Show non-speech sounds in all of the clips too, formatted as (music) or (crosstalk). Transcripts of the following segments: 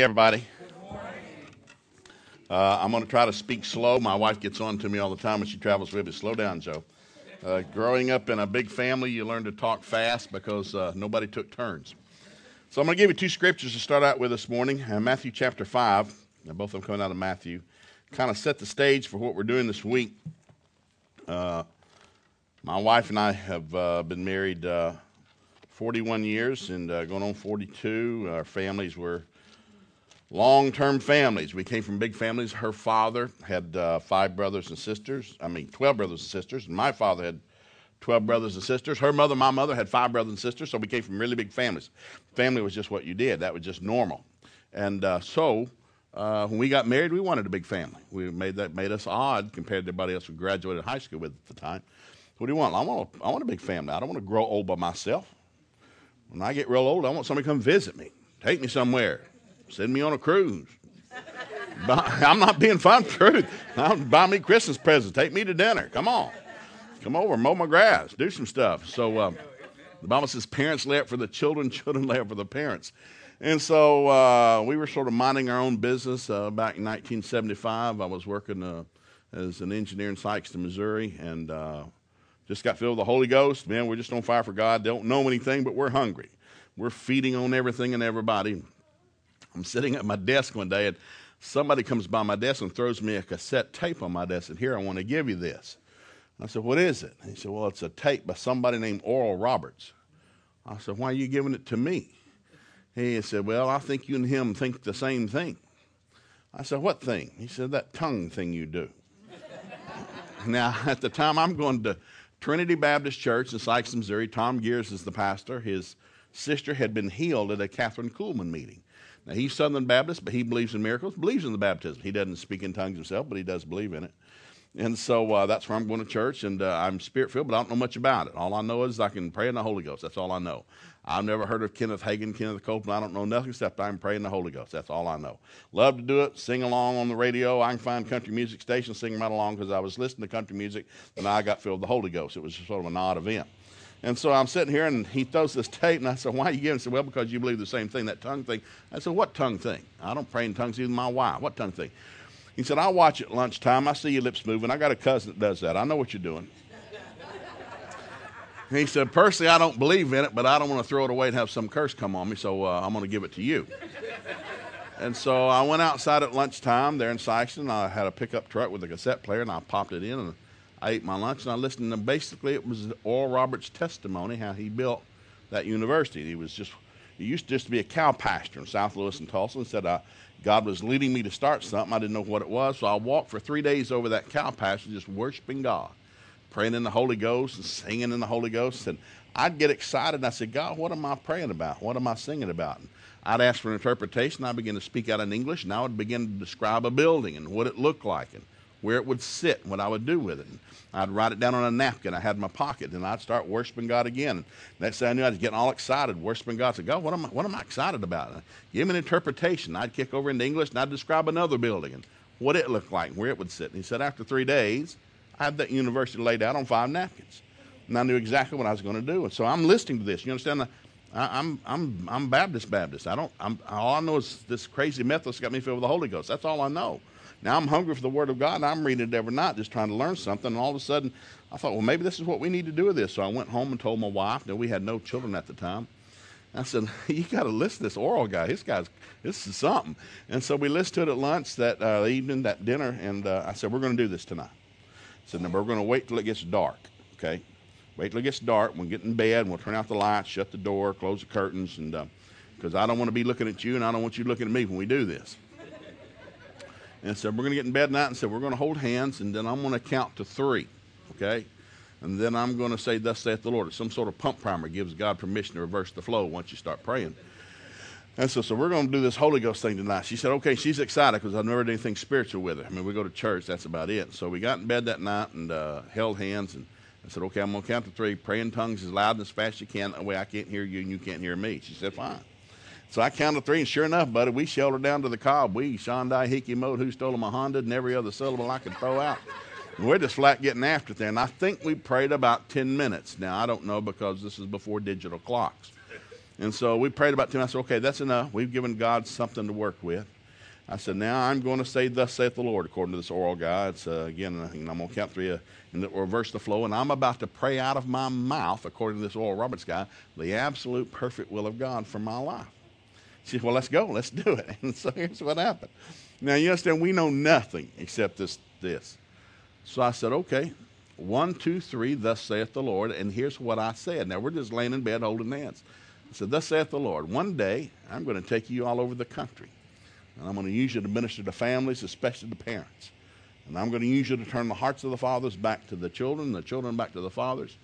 everybody. Uh, I'm going to try to speak slow. My wife gets on to me all the time when she travels with me. Slow down, Joe. Uh, growing up in a big family, you learn to talk fast because uh, nobody took turns. So I'm going to give you two scriptures to start out with this morning. Uh, Matthew chapter 5, both of them coming out of Matthew, kind of set the stage for what we're doing this week. Uh, my wife and I have uh, been married 41 years and going on 42. Our families were long term families. We came from big families. Her father had uh, five brothers and sisters. I mean, 12 brothers and sisters. And my father had 12 brothers and sisters. Her mother, my mother, had five brothers and sisters. So we came from really big families. Family was just what you did, that was just normal. And uh, so uh, when we got married, we wanted a big family. We made that made us odd compared to everybody else we graduated high school with at the time. What do you want? I want, a, I want a big family. I don't want to grow old by myself. When I get real old, I want somebody to come visit me, take me somewhere, Send me on a cruise. (laughs) I'm not being fun, (laughs) truth. Buy me Christmas presents. Take me to dinner. Come on. Come over, mow my grass, do some stuff. So um, the Bible says parents lay up for the children, (laughs) children lay up for the parents. And so uh, we were sort of minding our own business uh, back in 1975. I was working uh, as an engineer in Sikeston, Missouri, and uh, just got filled with the Holy Ghost. Man, we're just on fire for God. Don't know anything, but we're hungry. We're feeding on everything and everybody. I'm sitting at my desk one day and somebody comes by my desk and throws me a cassette tape on my desk and here I want to give you this. I said, What is it? He said, Well, it's a tape by somebody named Oral Roberts. I said, Why are you giving it to me? He said, Well, I think you and him think the same thing. I said, What thing? He said, That tongue thing you do. (laughs) now, at the time, I'm going to Trinity Baptist Church in Sikeston, Missouri. Tom Gears is the pastor. His sister had been healed at a Kathryn Kuhlman meeting. Now, he's Southern Baptist, but he believes in miracles, believes in the baptism. He doesn't speak in tongues himself, but he does believe in it. And so uh, that's where I'm going to church, and uh, I'm spirit filled, but I don't know much about it. All I know is I can pray in the Holy Ghost. That's all I know. I've never heard of Kenneth Hagin, Kenneth Copeland. I don't know nothing except I'm praying the Holy Ghost. That's all I know. Love to do it, sing along on the radio. I can find country music stations, sing right along because I was listening to country music, and I got filled with the Holy Ghost. It was sort of an odd event. And so I'm sitting here and he throws this tape and I said, Why are you giving? He said, Well, because you believe the same thing, that tongue thing. I said, What tongue thing? I don't pray in tongues, even my wife. What tongue thing? He said, I'll watch at lunchtime. I see your lips moving. I got a cousin that does that. I know what you're doing. he said, Personally, I don't believe in it, but I don't want to throw it away and have some curse come on me, so uh, I'm going to give it to you. and so I went outside at lunchtime there in Sikeston. I had a pickup truck with a cassette player, and I popped it in and I ate my lunch and I listened to basically it was Oral Roberts' testimony how he built that university. He was just he used to just be a cow pasture in South Lewis and Tulsa and said uh, God was leading me to start something. I didn't know what it was, so I walked for three days over that cow pasture just worshiping God, praying in the Holy Ghost and singing in the Holy Ghost. And I'd get excited and I said, God, what am I praying about? What am I singing about? And I'd ask for an interpretation. I'd begin to speak out in English, and I would begin to describe a building and what it looked like and where it would sit what I would do with it. I'd write it down on a napkin I had in my pocket, and I'd start worshiping God again. next thing I knew, I was getting all excited, worshiping God. I said, God, what am I, what am I excited about? And give me an interpretation. I'd kick over into English, and I'd describe another building and what it looked like, where it would sit. And he said, after three days, I had that university laid out on five napkins. And I knew exactly what I was going to do. And so I'm listening to this. You understand? I, am I'm, I'm Baptist Baptist. I don't, I'm, all I know is this crazy Methodist got me filled with the Holy Ghost. That's all I know. Now I'm hungry for the Word of God, and I'm reading it every night, just trying to learn something. And all of a sudden, I thought, well, maybe this is what we need to do with this. So I went home and told my wife. Now we had no children at the time. I said, (laughs) you got to listen to this oral guy. This guy's, this is something. And so we listened to it at lunch that uh, evening, that dinner, and uh, I said, we're going to do this tonight. I said, no, we're going to wait till it gets dark, okay? Wait till it gets dark. We'll get in bed, and we'll turn out the lights, shut the door, close the curtains, and because uh, I don't want to be looking at you, and I don't want you looking at me when we do this. And said, We're going to get in bed tonight and said, We're going to hold hands, and then I'm going to count to three, okay? And then I'm going to say, Thus saith the Lord. Some sort of pump primer gives God permission to reverse the flow once you start praying. And so, so we're going to do this Holy Ghost thing tonight. She said, okay. She's excited because I've never done anything spiritual with her. I mean, we go to church, that's about it. So we got in bed that night and uh, held hands. And I said, okay, I'm going to count to three. Pray in tongues as loud and as fast as you can. That way I can't hear you and you can't hear me. She said, fine. So I counted three, and sure enough, buddy, we sheltered down to the cob. We, Shondai, Hickey, Mode, Who Stole My Honda, and every other syllable I could throw out. And we're just flat getting after it there. And I think we prayed about 10 minutes. Now, I don't know because this is before digital clocks. And so we prayed about 10. I said, okay, that's enough. We've given God something to work with. I said, now I'm going to say, thus saith the Lord, according to this oral guide. It's, uh, again, I'm going to count three uh, and reverse the flow. And I'm about to pray out of my mouth, according to this Oral Roberts guy, the absolute perfect will of God for my life. She said, well, let's go. Let's do it. (laughs) And so here's what happened. Now, you understand, we know nothing except this. this. So I said, okay, one, two, three, thus saith the Lord. And here's what I said. Now, we're just laying in bed holding hands. I said, thus saith the Lord, one day I'm going to take you all over the country. And I'm going to use you to minister to families, especially to parents. And I'm going to use you to turn the hearts of the fathers back to the children, the children back to the fathers.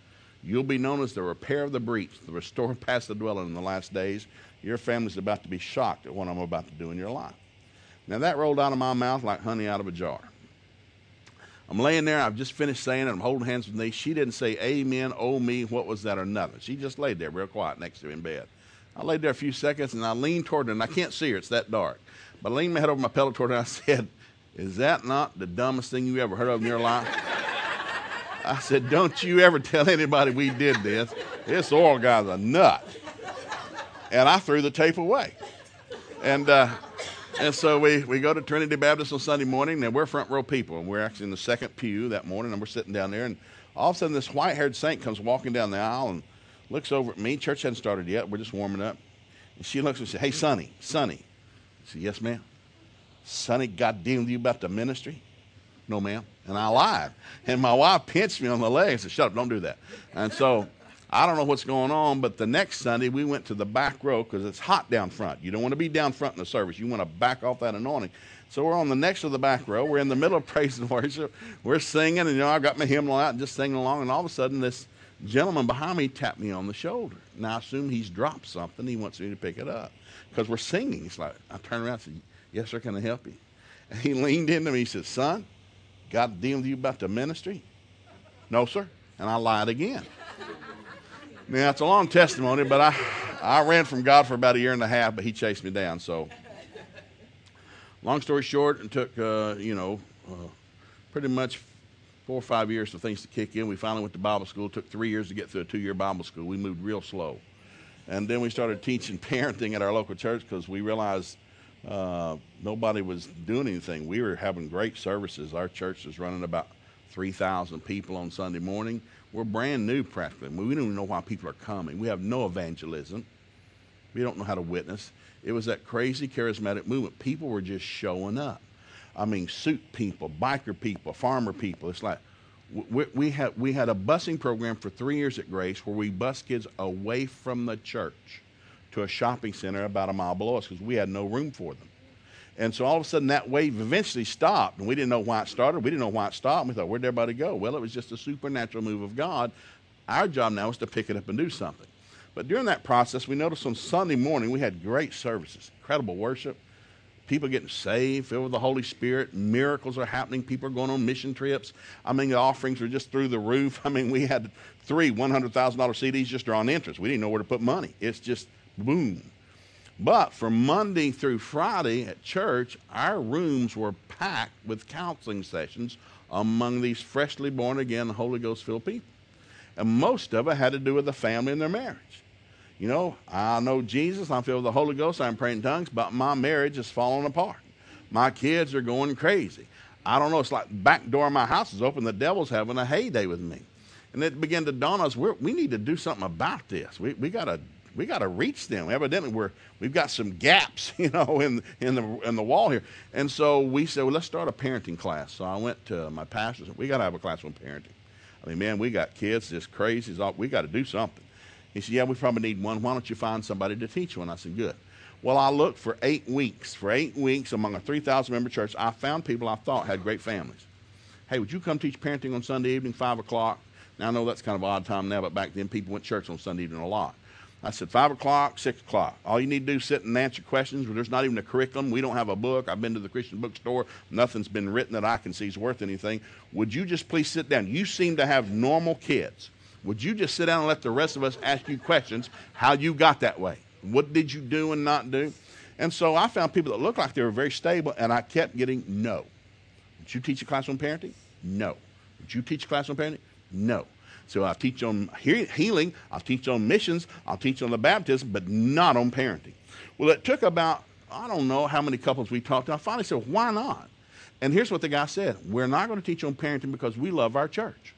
You'll be known as the repair of the breach, the restore past the dwelling in the last days. Your family's about to be shocked at what I'm about to do in your life. Now that rolled out of my mouth like honey out of a jar. I'm laying there, I've just finished saying it, I'm holding hands with me. She didn't say amen, oh me, what was that, or nothing. She just laid there real quiet next to me in bed. I laid there a few seconds and I leaned toward her, and I can't see her, it's that dark. But I leaned my head over my pillow toward her and I said, Is that not the dumbest thing you ever heard of in your life? I said, Don't you ever tell anybody we did this. This oil guy's a nut. And I threw the tape away. And, uh, and so we, we go to Trinity Baptist on Sunday morning, and we're front row people, and we're actually in the second pew that morning, and we're sitting down there, and all of a sudden this white-haired saint comes walking down the aisle and looks over at me. Church hadn't started yet. We're just warming up. And she looks and says, Hey, Sonny, Sonny, I said, Yes, ma'am. Sonny, God damn you about the ministry? No, ma'am. And I lied. And my wife pinched me on the leg and said, Shut up, don't do that. And so I don't know what's going on, but the next Sunday we went to the back row because it's hot down front. You don't want to be down front in the service. You want to back off that anointing. So we're on the next to the back row. We're in the middle of (laughs) praise and worship. We're singing, and you know, I've got my hymnal out and just singing along, and all of a sudden this gentleman behind me tapped me on the shoulder. Now I assume he's dropped something. He wants me to pick it up because we're singing. He's like, I turn around and said, Yes, sir, can I help you? (laughs) And he leaned into me. He said, Son, God dealing with you about the ministry? No, sir. And I lied again. Now, it's a long testimony, but I, I ran from God for about a year and a half, but he chased me down. So, long story short, it took, uh, you know, uh, pretty much four or five years for things to kick in. We finally went to Bible school. It took three years to get through a two year Bible school. We moved real slow. And then we started teaching (laughs) parenting at our local church because we realized uh, nobody was doing anything. We were having great services. Our church was running about 3,000 people on Sunday morning. We're brand new practically. We don't even know why people are coming. We have no evangelism. We don't know how to witness. It was that crazy charismatic movement. People were just showing up. I mean, suit people, biker people, farmer people. It's like, we, we, had, we had a busing program for three years at Grace where we bus kids away from the church to a shopping center about a mile below us because we had no room for them. And so all of a sudden that wave eventually stopped, and we didn't know why it started. We didn't know why it stopped. We thought, where'd everybody go? Well, it was just a supernatural move of God. Our job now is to pick it up and do something. But during that process, we noticed on Sunday morning we had great services, incredible worship people getting saved, filled with the Holy Spirit. Miracles are happening. People are going on mission trips. I mean, the offerings are just through the roof. (laughs) I mean, we had three $100,000 CDs just drawing interest. We didn't know where to put money. It's just boom. But from Monday through Friday at church, our rooms were packed with counseling sessions among these freshly born again, Holy Ghost filled people. And most of it had to do with the family and their marriage. You know, I know Jesus, I'm filled with the Holy Ghost, I'm praying in tongues, but my marriage is falling apart. My kids are going crazy. I don't know, it's like back door of my house is open, the devil's having a heyday with me. And it began to dawn on us, we need to do something about this. We, we got to we got to reach them. Evidently, we're we've got some gaps, (laughs) you know, in in the in the wall here. And so we said, well, let's start a parenting class. So I went to my pastor. Said, we got to have a class on parenting. I mean, man, we got kids just crazy. We got to do something. He said, Yeah, we probably need one. Why don't you find somebody to teach one? I said, Good. Well, I looked for eight weeks. For eight weeks among a 3,000 member church, I found people I thought had great families. Hey, would you come teach parenting on Sunday evening, 5 o'clock? Now, I know that's kind of odd time now, but back then people went to church on Sunday evening a lot. I said, 5 o'clock, 6 o'clock. All you need to do is sit and answer questions. There's not even a curriculum. We don't have a book. I've been to the Christian bookstore. Nothing's been written that I can see is worth anything. Would you just please sit down? You seem to have normal kids. Would you just sit down and let the rest of us ask you questions how you got that way? What did you do and not do? And so I found people that looked like they were very stable, and I kept getting no. Would you teach a class on parenting? No. Would you teach a class on parenting? No. So I'll teach on healing, I'll teach on missions, I'll teach on the baptism, but not on parenting. Well, it took about, I don't know how many couples we talked to. I finally said, why not? And here's what the guy said We're not going to teach on parenting because we love our church.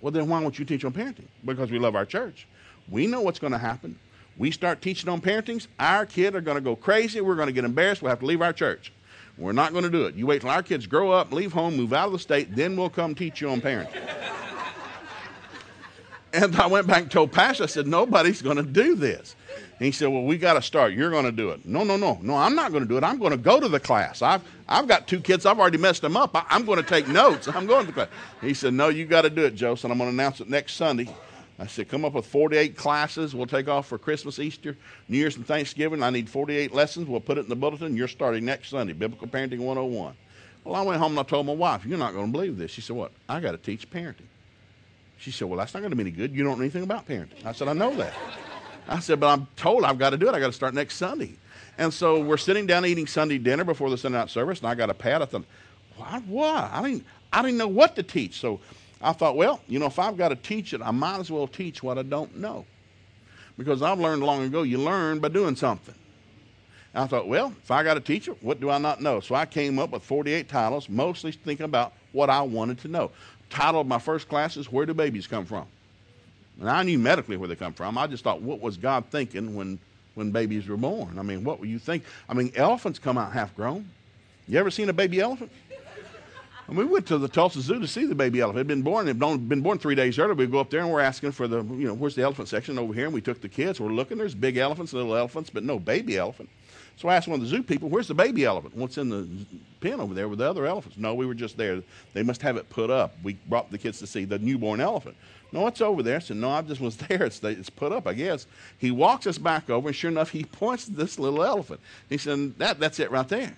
Well, then why won't you teach on parenting? Because we love our church. We know what's going to happen. We start teaching on parentings, our kids are going to go crazy. We're going to get embarrassed. We'll have to leave our church. We're not going to do it. You wait till our kids grow up, leave home, move out of the state, then we'll come teach you on parenting. And I went back and told Pastor, I said, nobody's going to do this. And he said, Well, we got to start. You're going to do it. No, no, no. No, I'm not going to do it. I'm going to go to the class. I've, I've got two kids. I've already messed them up. I, am going to take notes. I'm going to the class. He said, No, you got to do it, Joe. So I'm going to announce it next Sunday. I said, Come up with 48 classes. We'll take off for Christmas, Easter, New Year's, and Thanksgiving. I need 48 lessons. We'll put it in the bulletin. You're starting next Sunday, Biblical Parenting 101. Well, I went home and I told my wife, You're not going to believe this. She said, What? I got to teach parenting. She said, Well, that's not going to be any good. You don't know anything about parenting. I said, I know that. I said, but I'm told I've got to do it. I got to start next Sunday. And so we're sitting down eating Sunday dinner before the Sunday night service, and I got a pad. I thought, Why? What? I didn't, I didn't know what to teach. So I thought, well, you know, if I've got to teach it, I might as well teach what I don't know. Because I've learned long ago, you learn by doing something. And I thought, well, if I got to teach it, what do I not know? So I came up with 48 titles, mostly thinking about what I wanted to know. Title of my first class is Where Do Babies Come From? And I knew medically where they come from. I just thought, what was God thinking when, when babies were born? I mean, what were you think? I mean, elephants come out half grown. You ever seen a baby elephant? And we went to the Tulsa Zoo to see the baby elephant. It had been born, it had been born three days earlier. We'd go up there and we're asking for the, you know, where's the elephant section over here? And we took the kids. We're looking. There's big elephants, little elephants, but no baby elephant. So I asked one of the zoo people, where's the baby elephant? What's in the pen over there with the other elephants? No, we were just there. They must have it put up. We brought the kids to see the newborn elephant. No, it's over there. I said, No, I just was (laughs) there. It's, it's put up, I guess. He walks us back over, and sure enough, he (laughs) points to this little elephant. He said, that, That's it right there.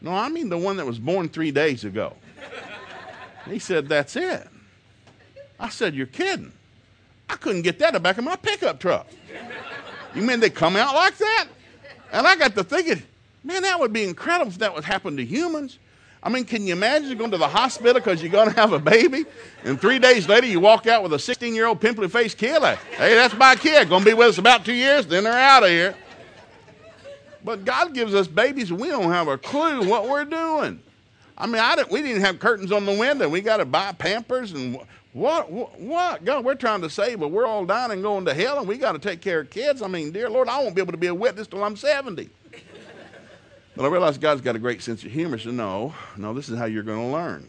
No, I mean the one that was born three days ago. (laughs) He said, That's it. I said, You're kidding. I couldn't get that in the back of my pickup truck. You mean they come out like that? And I got to thinking, man, that would be incredible if that would happen to humans. I mean, can you imagine going to the hospital because you're going to have a baby, and three days later you walk out with a 16 year old pimply faced? Like, hey, that's my kid. Going to be with us about two years, then they're out of here. But God gives us babies, and we don't have a clue what we're doing. I mean, I didn't, we didn't have curtains on the window. We got to buy Pampers and what, what? God, we're trying to save, but we're all dying and going to hell, and we got to take care of kids. I mean, dear Lord, I won't be able to be a witness till I'm 70. (laughs) but I realized God's got a great sense of humor. So, no, no, this is how you're going to learn.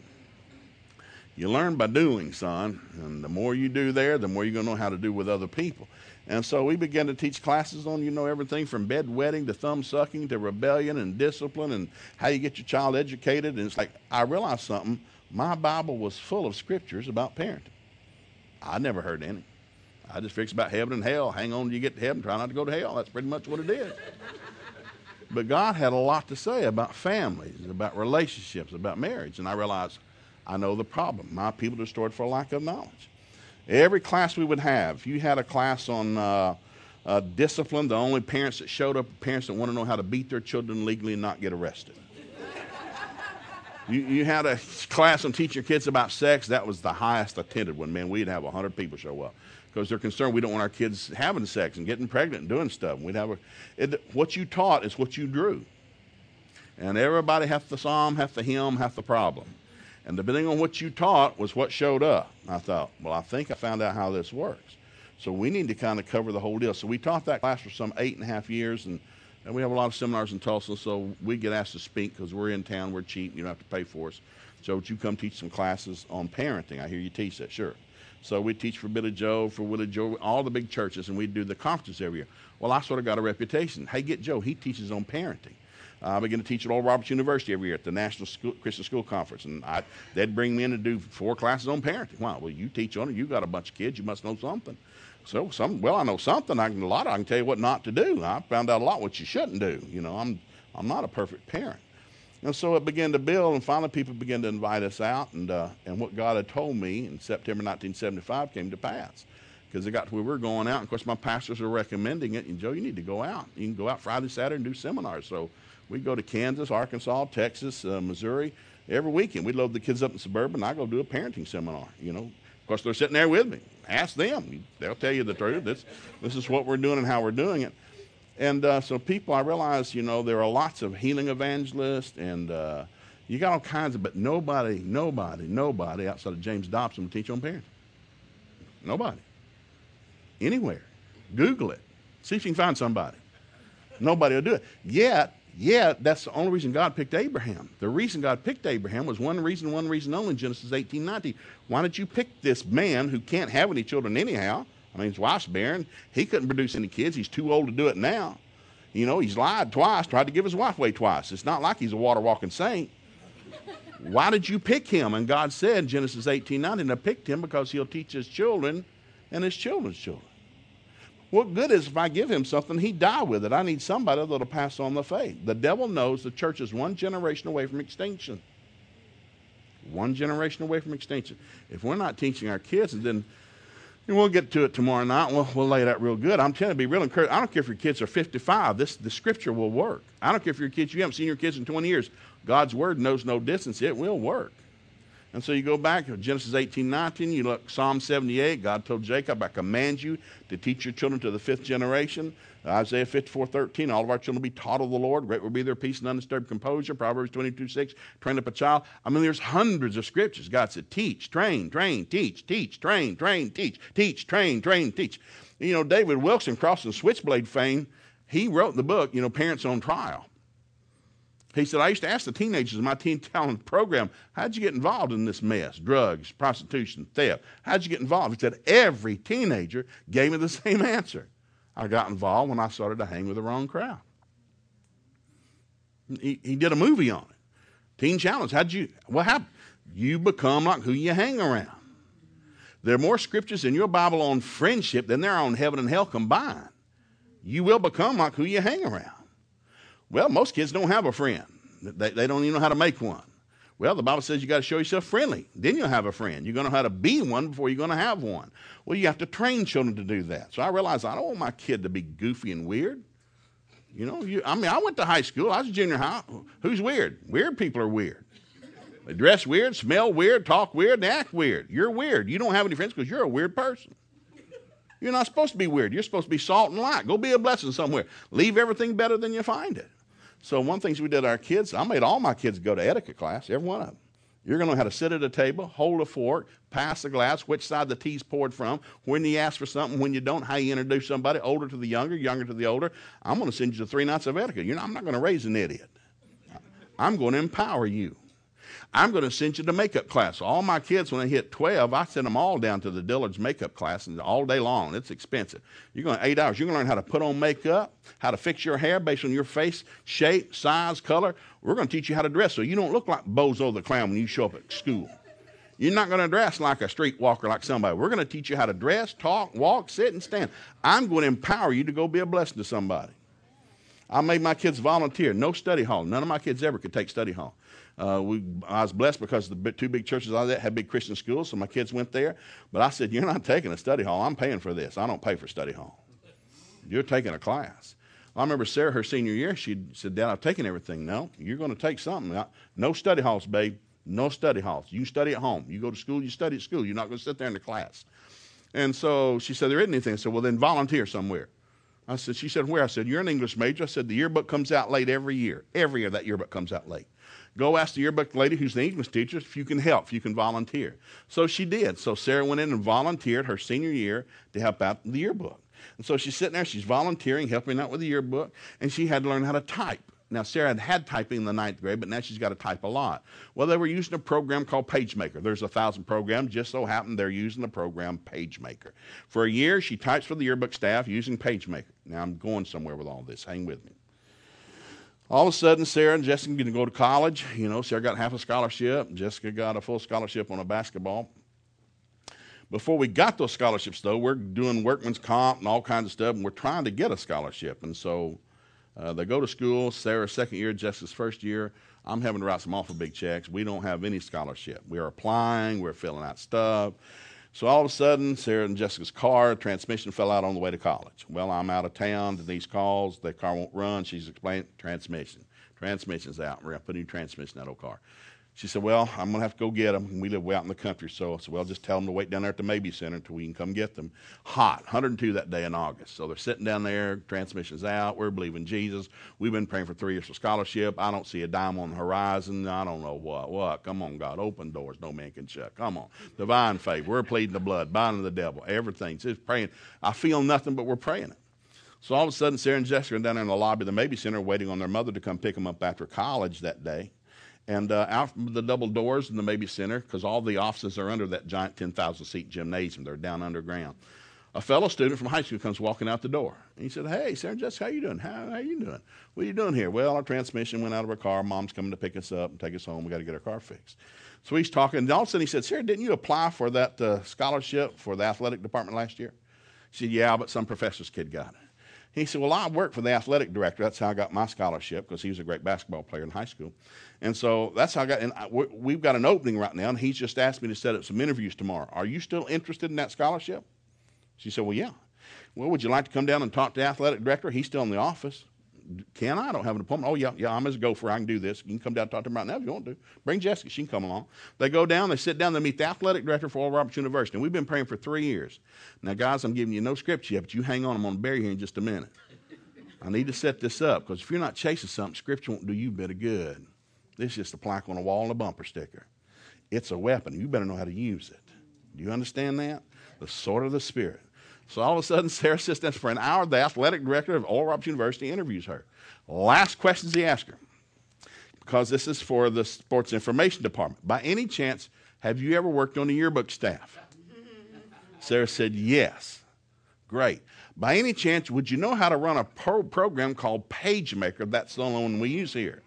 You learn by doing, son. And the more you do there, the more you're going to know how to do with other people. And so we began to teach classes on, you know, everything from bedwetting to thumb sucking to rebellion and discipline and how you get your child educated. And it's like, I realized something my Bible was full of scriptures about parenting. I never heard any. I just fixed about heaven and hell. Hang on till you get to heaven. Try not to go to hell. That's pretty much what it is. (laughs) but God had a lot to say about families, about relationships, about marriage. And I realized I know the problem. My people destroyed for lack of knowledge. Every class we would have, if you had a class on uh, uh, discipline, the only parents that showed up parents that want to know how to beat their children legally and not get arrested. You, you had a class on teaching your kids about sex. That was the highest attended one, man. We'd have 100 people show up because they're concerned we don't want our kids having sex and getting pregnant and doing stuff. We'd have a, it, what you taught is what you drew. And everybody hath the psalm, hath the hymn, hath the problem. And depending on what you taught was what showed up. I thought, well, I think I found out how this works. So we need to kind of cover the whole deal. So we taught that class for some eight and a half years, and and we have a lot of seminars in Tulsa, so we get asked to speak because we're in town, we're cheap, you don't have to pay for us. So would you come teach some classes on parenting? I hear you teach that, sure. So we teach for Billy Joe, for Willie George, all the big churches, and we do the conferences every year. Well, I sort of got a reputation. Hey, get Joe, he teaches on parenting. I begin to teach at Oral Roberts University every year at the National School, Christian School Conference, and I, they'd bring me in to do four classes on parenting. Wow, well, you teach on it. You've got a bunch of kids. You must know something. So some well, I know something. I can a lot. I can tell you what not to do. I found out a lot what you shouldn't do. You know, I'm I'm not a perfect parent. And so it began to build, and finally people began to invite us out, and uh, and what God had told me in September 1975 came to pass, because it got to where we were going out. And of course, my pastors were recommending it. And Joe, you need to go out. You can go out Friday, Saturday, and do seminars. So we go to Kansas, Arkansas, Texas, uh, Missouri, every weekend. We'd load the kids up in suburban. I go do a parenting seminar. You know, of course they're sitting there with me. Ask them; they'll tell you the truth. This this is what we're doing and how we're doing it. And uh, so people, I realize, you know, there are lots of healing evangelists, and uh, you got all kinds of, but nobody, nobody, nobody outside of James Dobson will teach on parenting. Nobody. Anywhere. Google it. See if you can find somebody. Nobody will do it. Yet, yet, that's the only reason God picked Abraham. The reason God picked Abraham was one reason, one reason only Genesis 18 19. Why did you pick this man who can't have any children anyhow? I mean, his wife's barren. He couldn't produce any kids. He's too old to do it now. You know, he's lied twice, tried to give his wife away twice. It's not like he's a water walking saint. Why did you pick him? And God said, Genesis 18 19, I picked him because he'll teach his children and his children's children. What good is if I give him something, he die with it? I need somebody that'll pass on the faith. The devil knows the church is one generation away from extinction. One generation away from extinction. If we're not teaching our kids, and then and we'll get to it tomorrow night. We'll, we'll lay it out real good. I'm telling you, be real encouraged. I don't care if your kids are 55. This the scripture will work. I don't care if your kids you haven't seen your kids in 20 years. God's word knows no distance. It will work. And so you go back to Genesis 18, 19, you look Psalm 78, God told Jacob, I command you to teach your children to the fifth generation. Isaiah 54, 13, all of our children will be taught of the Lord. Great will be their peace and undisturbed composure. Proverbs 22, 6, train up a child. I mean, there's hundreds of scriptures. God said, teach, train, train, teach, teach, train, train, teach, teach, train, train, teach. You know, David Wilkerson, crossing switchblade fame, he wrote the book, you know, Parents on Trial. He said, I used to ask the teenagers in my teen talent program, how'd you get involved in this mess? Drugs, prostitution, theft. How'd you get involved? He said, every teenager gave me the (laughs) same answer. I got involved when I started to hang with the wrong crowd. He, he did a movie on it. Teen Challenge. How'd you, what happened? You become like who you hang around. There are more scriptures in your Bible on friendship than there are on heaven and hell combined. You will become like who you hang around. Well, most kids don't have a friend. They, they don't even know how to make one. Well, the Bible says you got to show yourself friendly. Then you'll have a friend. You're going to know how to be one before you're going to have one. Well, you have to train children to do that. So I realized I don't want my kid to be goofy and weird. You know, you, I mean, I went to high school. I was junior high. Who's weird? Weird people are weird. They dress weird, smell weird, talk weird, and act weird. You're weird. You don't have any friends because you're a weird person. You're not supposed to be weird. You're supposed to be salt and light. Go be a blessing somewhere. Leave everything better than you find it. So one of the things we did our kids, I made all my kids go to etiquette class, every one of them. You're going to know how to sit at a table, hold a fork, pass a glass, which side the tea's poured from, when you ask for something, when you don't, how you introduce somebody, older to the younger, younger to the older. I'm going to send you to three nights of etiquette. You I'm not going to raise an idiot. I'm going to empower you. I'm going to send you to makeup class. All my kids, when they hit 12, I send them all down to the Dillard's makeup class and all day long. It's expensive. You're going to eight hours. You're going to learn how to put on makeup, how to fix your hair based on your face shape, size, color. We're going to teach you how to dress so you don't look like Bozo the Clown when you show up at school. You're not going to dress like a street walker like somebody. We're going to teach you how to dress, talk, walk, sit, and stand. I'm going to empower you to go be a blessing to somebody. I made my kids volunteer. No study hall. None of my kids ever could take study hall. Uh, we, I was blessed because the two big churches I was at had big Christian schools, so my kids went there. But I said, You're not taking a study hall. I'm paying for this. I don't pay for study hall. You're taking a class. I remember Sarah, her senior year, she said, Dad, I've taken everything. No, you're going to take something. No study halls, babe. No study halls. You study at home. You go to school, you study at school. You're not going to sit there in the class. And so she said, There isn't anything. I said, Well, then volunteer somewhere. I said, She said, Where? I said, You're an English major. I said, The yearbook comes out late every year. Every year that yearbook comes out late. Go ask the yearbook lady who's the English teacher if you can help, if you can volunteer. So she did. So Sarah went in and volunteered her senior year to help out the yearbook. And so she's sitting there, she's volunteering, helping out with the yearbook, and she had to learn how to type. Now, Sarah had had typing in the ninth grade, but now she's got to type a lot. Well, they were using a program called PageMaker. There's a thousand programs. Just so happened they're using the program PageMaker. For a year, she types for the yearbook staff using PageMaker. Now, I'm going somewhere with all this. Hang with me all of a sudden, Sarah and Jessica going to go to college. You know, Sarah got half a scholarship. Jessica got a full scholarship on a basketball. Before we got those scholarships, though, we're doing workman's comp and all kinds of stuff, and we're trying to get a scholarship. And so uh, they go to school. Sarah's second year, Jessica's first year. I'm having to write some awful big checks. We don't have any scholarship. We're applying. We're filling out stuff. So all of a sudden, Sarah and Jessica's car transmission fell out on the way to college. Well, I'm out of town. These calls, the car won't run. She's explaining transmission. Transmission's out. We're going to put a new transmission in that old car. She said, Well, I'm going to have to go get them. And we live way out in the country. So I said, Well, just tell them to wait down there at the Mabee Center until we can come get them. Hot, 102 that day in August. So they're sitting down there, transmission's out. We're believing Jesus. We've been praying for three years for scholarship. I don't see a dime on the horizon. I don't know what. What? Come on, God. Open doors no man can shut. Come on. Divine favor. We're pleading the blood, binding the devil, everything. Just praying. I feel nothing, but we're praying it. So all of a sudden, Sarah and Jessica are down there in the lobby of the Mabee Center waiting on their mother to come pick them up after college that day. And uh, out from the double doors in the Mabee Center, because all the offices are under that giant 10,000 seat gymnasium, they're down underground. A fellow student from high school comes walking out the door. And he said, Hey, Sarah Jessica, how you doing? How, how you doing? What are you doing here? Well, our transmission went out of our car. Mom's coming to pick us up and take us home. We got to get our car fixed. So he's talking, and all of a sudden he said, Sarah, didn't you apply for that uh, scholarship for the athletic department last year? She said, Yeah, but some professor's kid got it. He said, Well, I worked for the athletic director. That's how I got my scholarship because he was a great basketball player in high school. And so that's how I got, and I, we've got an opening right now, and he's just asked me to set up some interviews tomorrow. Are you still interested in that scholarship? She said, Well, yeah. Well, would you like to come down and talk to the athletic director? He's still in the office. Can I? I don't have an appointment. Oh, yeah, yeah, I'm as a gopher. I can do this. You can come down and talk to him right now if you want to. Bring Jessica. She can come along. They go down, they sit down, they meet the athletic director for Oral Roberts University. And we've been praying for three years. Now, guys, I'm giving you no script yet, but you hang on. I'm going to bury you in just a minute. I need to set this up because if you're not chasing something, scripture won't do you a bit of good. This is just a plaque on a wall and a bumper sticker. It's a weapon. You better know how to use it. Do you understand that? The sword of the Spirit. So all of a sudden, Sarah sits down for an hour. The athletic director of Oral Roberts University interviews her. Last questions he asks her, because this is for the sports information department. By any chance, have you ever worked on the yearbook staff? (laughs) Sarah said, Yes. Great. By any chance, would you know how to run a pro- program called PageMaker? That's the only one we use here.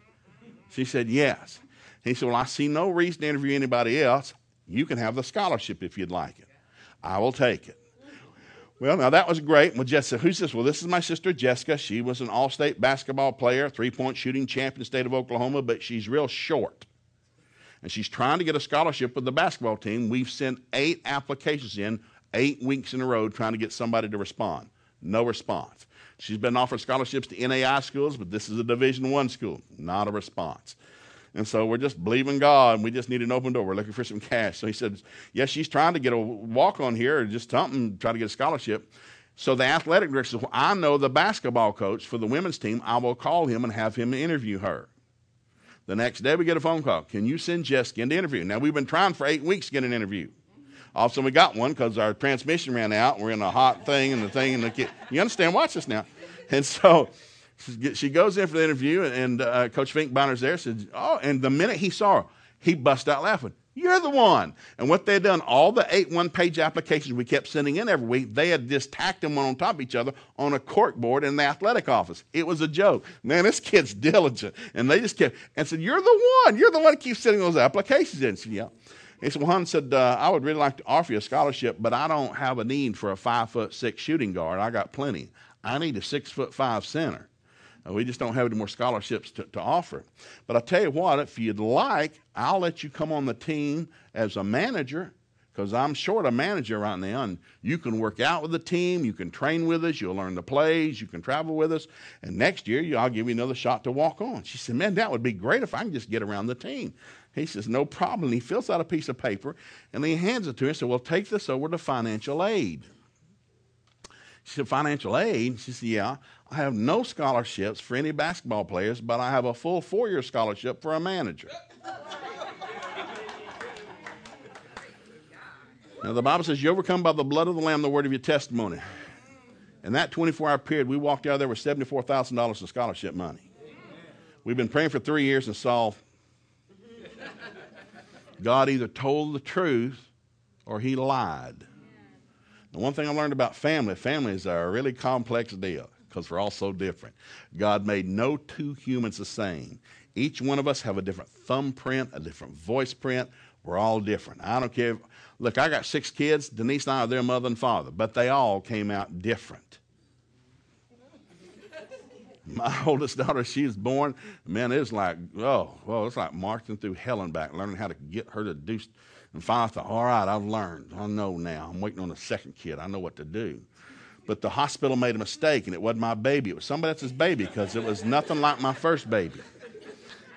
She said, Yes. He said, Well, I see no reason to interview anybody else. You can have the scholarship if you'd like it. I will take it. Well, now that was great. Well, Jessica, who's this? Well, this is my sister Jessica. She was an all state basketball player, three point shooting champion, state of Oklahoma, but she's real short. And she's trying to get a scholarship with the basketball team. We've sent eight applications in, eight weeks in a row, trying to get somebody to respond. No response. She's been offered scholarships to NAIA schools, but this is a Division One school. Not a response. And so we're just believing God, and we just need an open door. We're looking for some cash. So he said, Yes, she's trying to get a walk on here, or just something, try to get a scholarship. So the athletic director says, well, I know the basketball coach for the women's team. I will call him and have him interview her. The next day we get a phone call. Can you send Jessica in to interview? Now we've been trying for eight weeks to get an interview. All of a sudden we got one because our transmission ran out. We're in a hot thing and the thing and the kid. You understand? Watch this now. And so she goes in for the interview, and uh, Coach Finkbeiner's there. Said, "Oh!" And the minute he saw her, he bust out laughing. You're the one. And what they had done, all the eight one-page applications we kept sending in every week, they had just tacked them one on top of each other on a cork board in the athletic office. It was a joke. Man, this kid's (laughs) diligent. And they just kept and said, "You're the one. You're the one that keeps sending those applications in." Said, "Yeah." He said, "Well, Hun said uh, I would really like to offer you a scholarship, but I don't have a need for a five foot six shooting guard. I got plenty. I need a six foot five center." We just don't have any more scholarships to, to offer. But I tell you what, if you'd like, I'll let you come on the team as a manager because I'm short a manager right now. And you can work out with the team, you can train with us, you'll learn the plays, you can travel with us. And next year, I'll give you another shot to walk on. She said, Man, that would be great if I can just get around the team. He says, No problem. And He fills out a piece of paper and he hands it to her and said, Well, take this over to financial aid. She said, Financial aid? She said, Yeah. I have no scholarships for any basketball players, but I have a full four year scholarship for a manager. now, the Bible says, You overcome by the blood of the Lamb, the word of your testimony. In that 24 hour period, we walked out there with $74,000 in scholarship money. We've been praying for three years and saw God either told the truth or he lied. The one thing I learned about family families are a really complex deal because we're all so different. God made no two humans the same. Each one of us have a different thumbprint, a different voice print. We're all different. I don't care. Look, I got six kids. Denise and I are their mother and father, but they all came out different. My (laughs) oldest daughter, she was born, man, it was like, oh, well, it's like marching through hell and back, learning how to get her to do. And finally, I thought, all right, I've learned. I know now. I'm waiting on the second kid. I know what to do but the hospital made a mistake and it wasn't my baby. It was somebody else's baby because it was nothing like my first baby.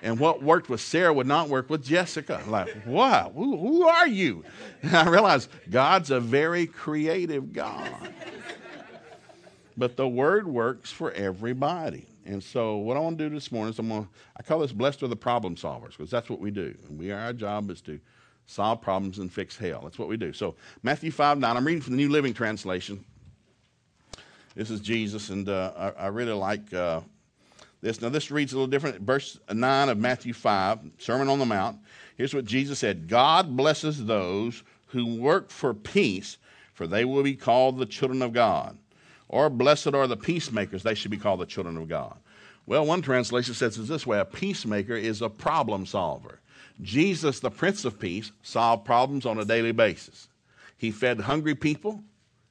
And what worked with Sarah would not work with Jessica. Like, wow, who, who are you? And (laughs) I realized God's a very creative God. But the word works for everybody. And so, what I want to do this morning is I'm going to, I call this blessed are the problem solvers because that's what we do. And we, our job is to solve problems and fix hell. That's what we do. So, Matthew 5 9, I'm reading from the New Living Translation. This is Jesus, and uh, I, I, really like uh, this. Now, this reads a little different. Verse 9 of Matthew 5, Sermon on the Mount. Here's what Jesus said God blesses those who work for peace, for they will be called the children of God. Or blessed are the peacemakers, they should be called the children of God. Well, one translation says it this way a peacemaker is a problem solver. Jesus, the Prince of Peace, solved problems on a daily basis. He fed hungry people,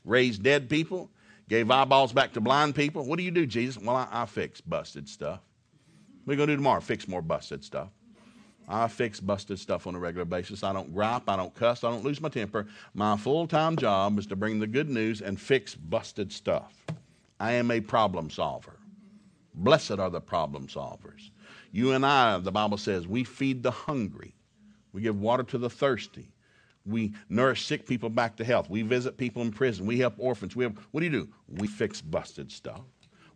raised dead people, gave eyeballs back to blind people. What do you do, Jesus? Well, I, I fix busted stuff. What are you going to do tomorrow? Fix more busted stuff. I fix busted stuff on a regular basis. I don't gripe. I don't cuss. I don't lose my temper. My full time job is to bring the good news and fix busted stuff. I am a problem solver. Blessed are the problem solvers. You and I, the Bible says, we feed the hungry, we give water to the thirsty. We nourish sick people back to health. We visit people in prison. We help orphans. We have, what do you do? We fix busted stuff.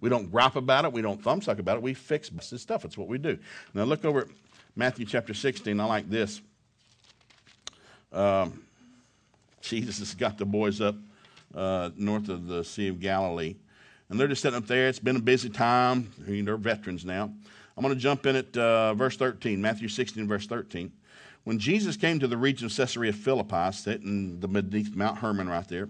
We don't gripe about it. We don't thumbsuck about it. We fix busted stuff. It's what we do. Now look over at Matthew chapter 16, I like this. Um, Jesus has got the boys up uh, north of the Sea of Galilee. And they're just sitting up there. It's been a busy time. They're veterans now. I'm going to jump in at uh, verse 13, Matthew 16, verse 13. When Jesus came to the region of Caesarea Philippi, sitting beneath Mount Hermon right there,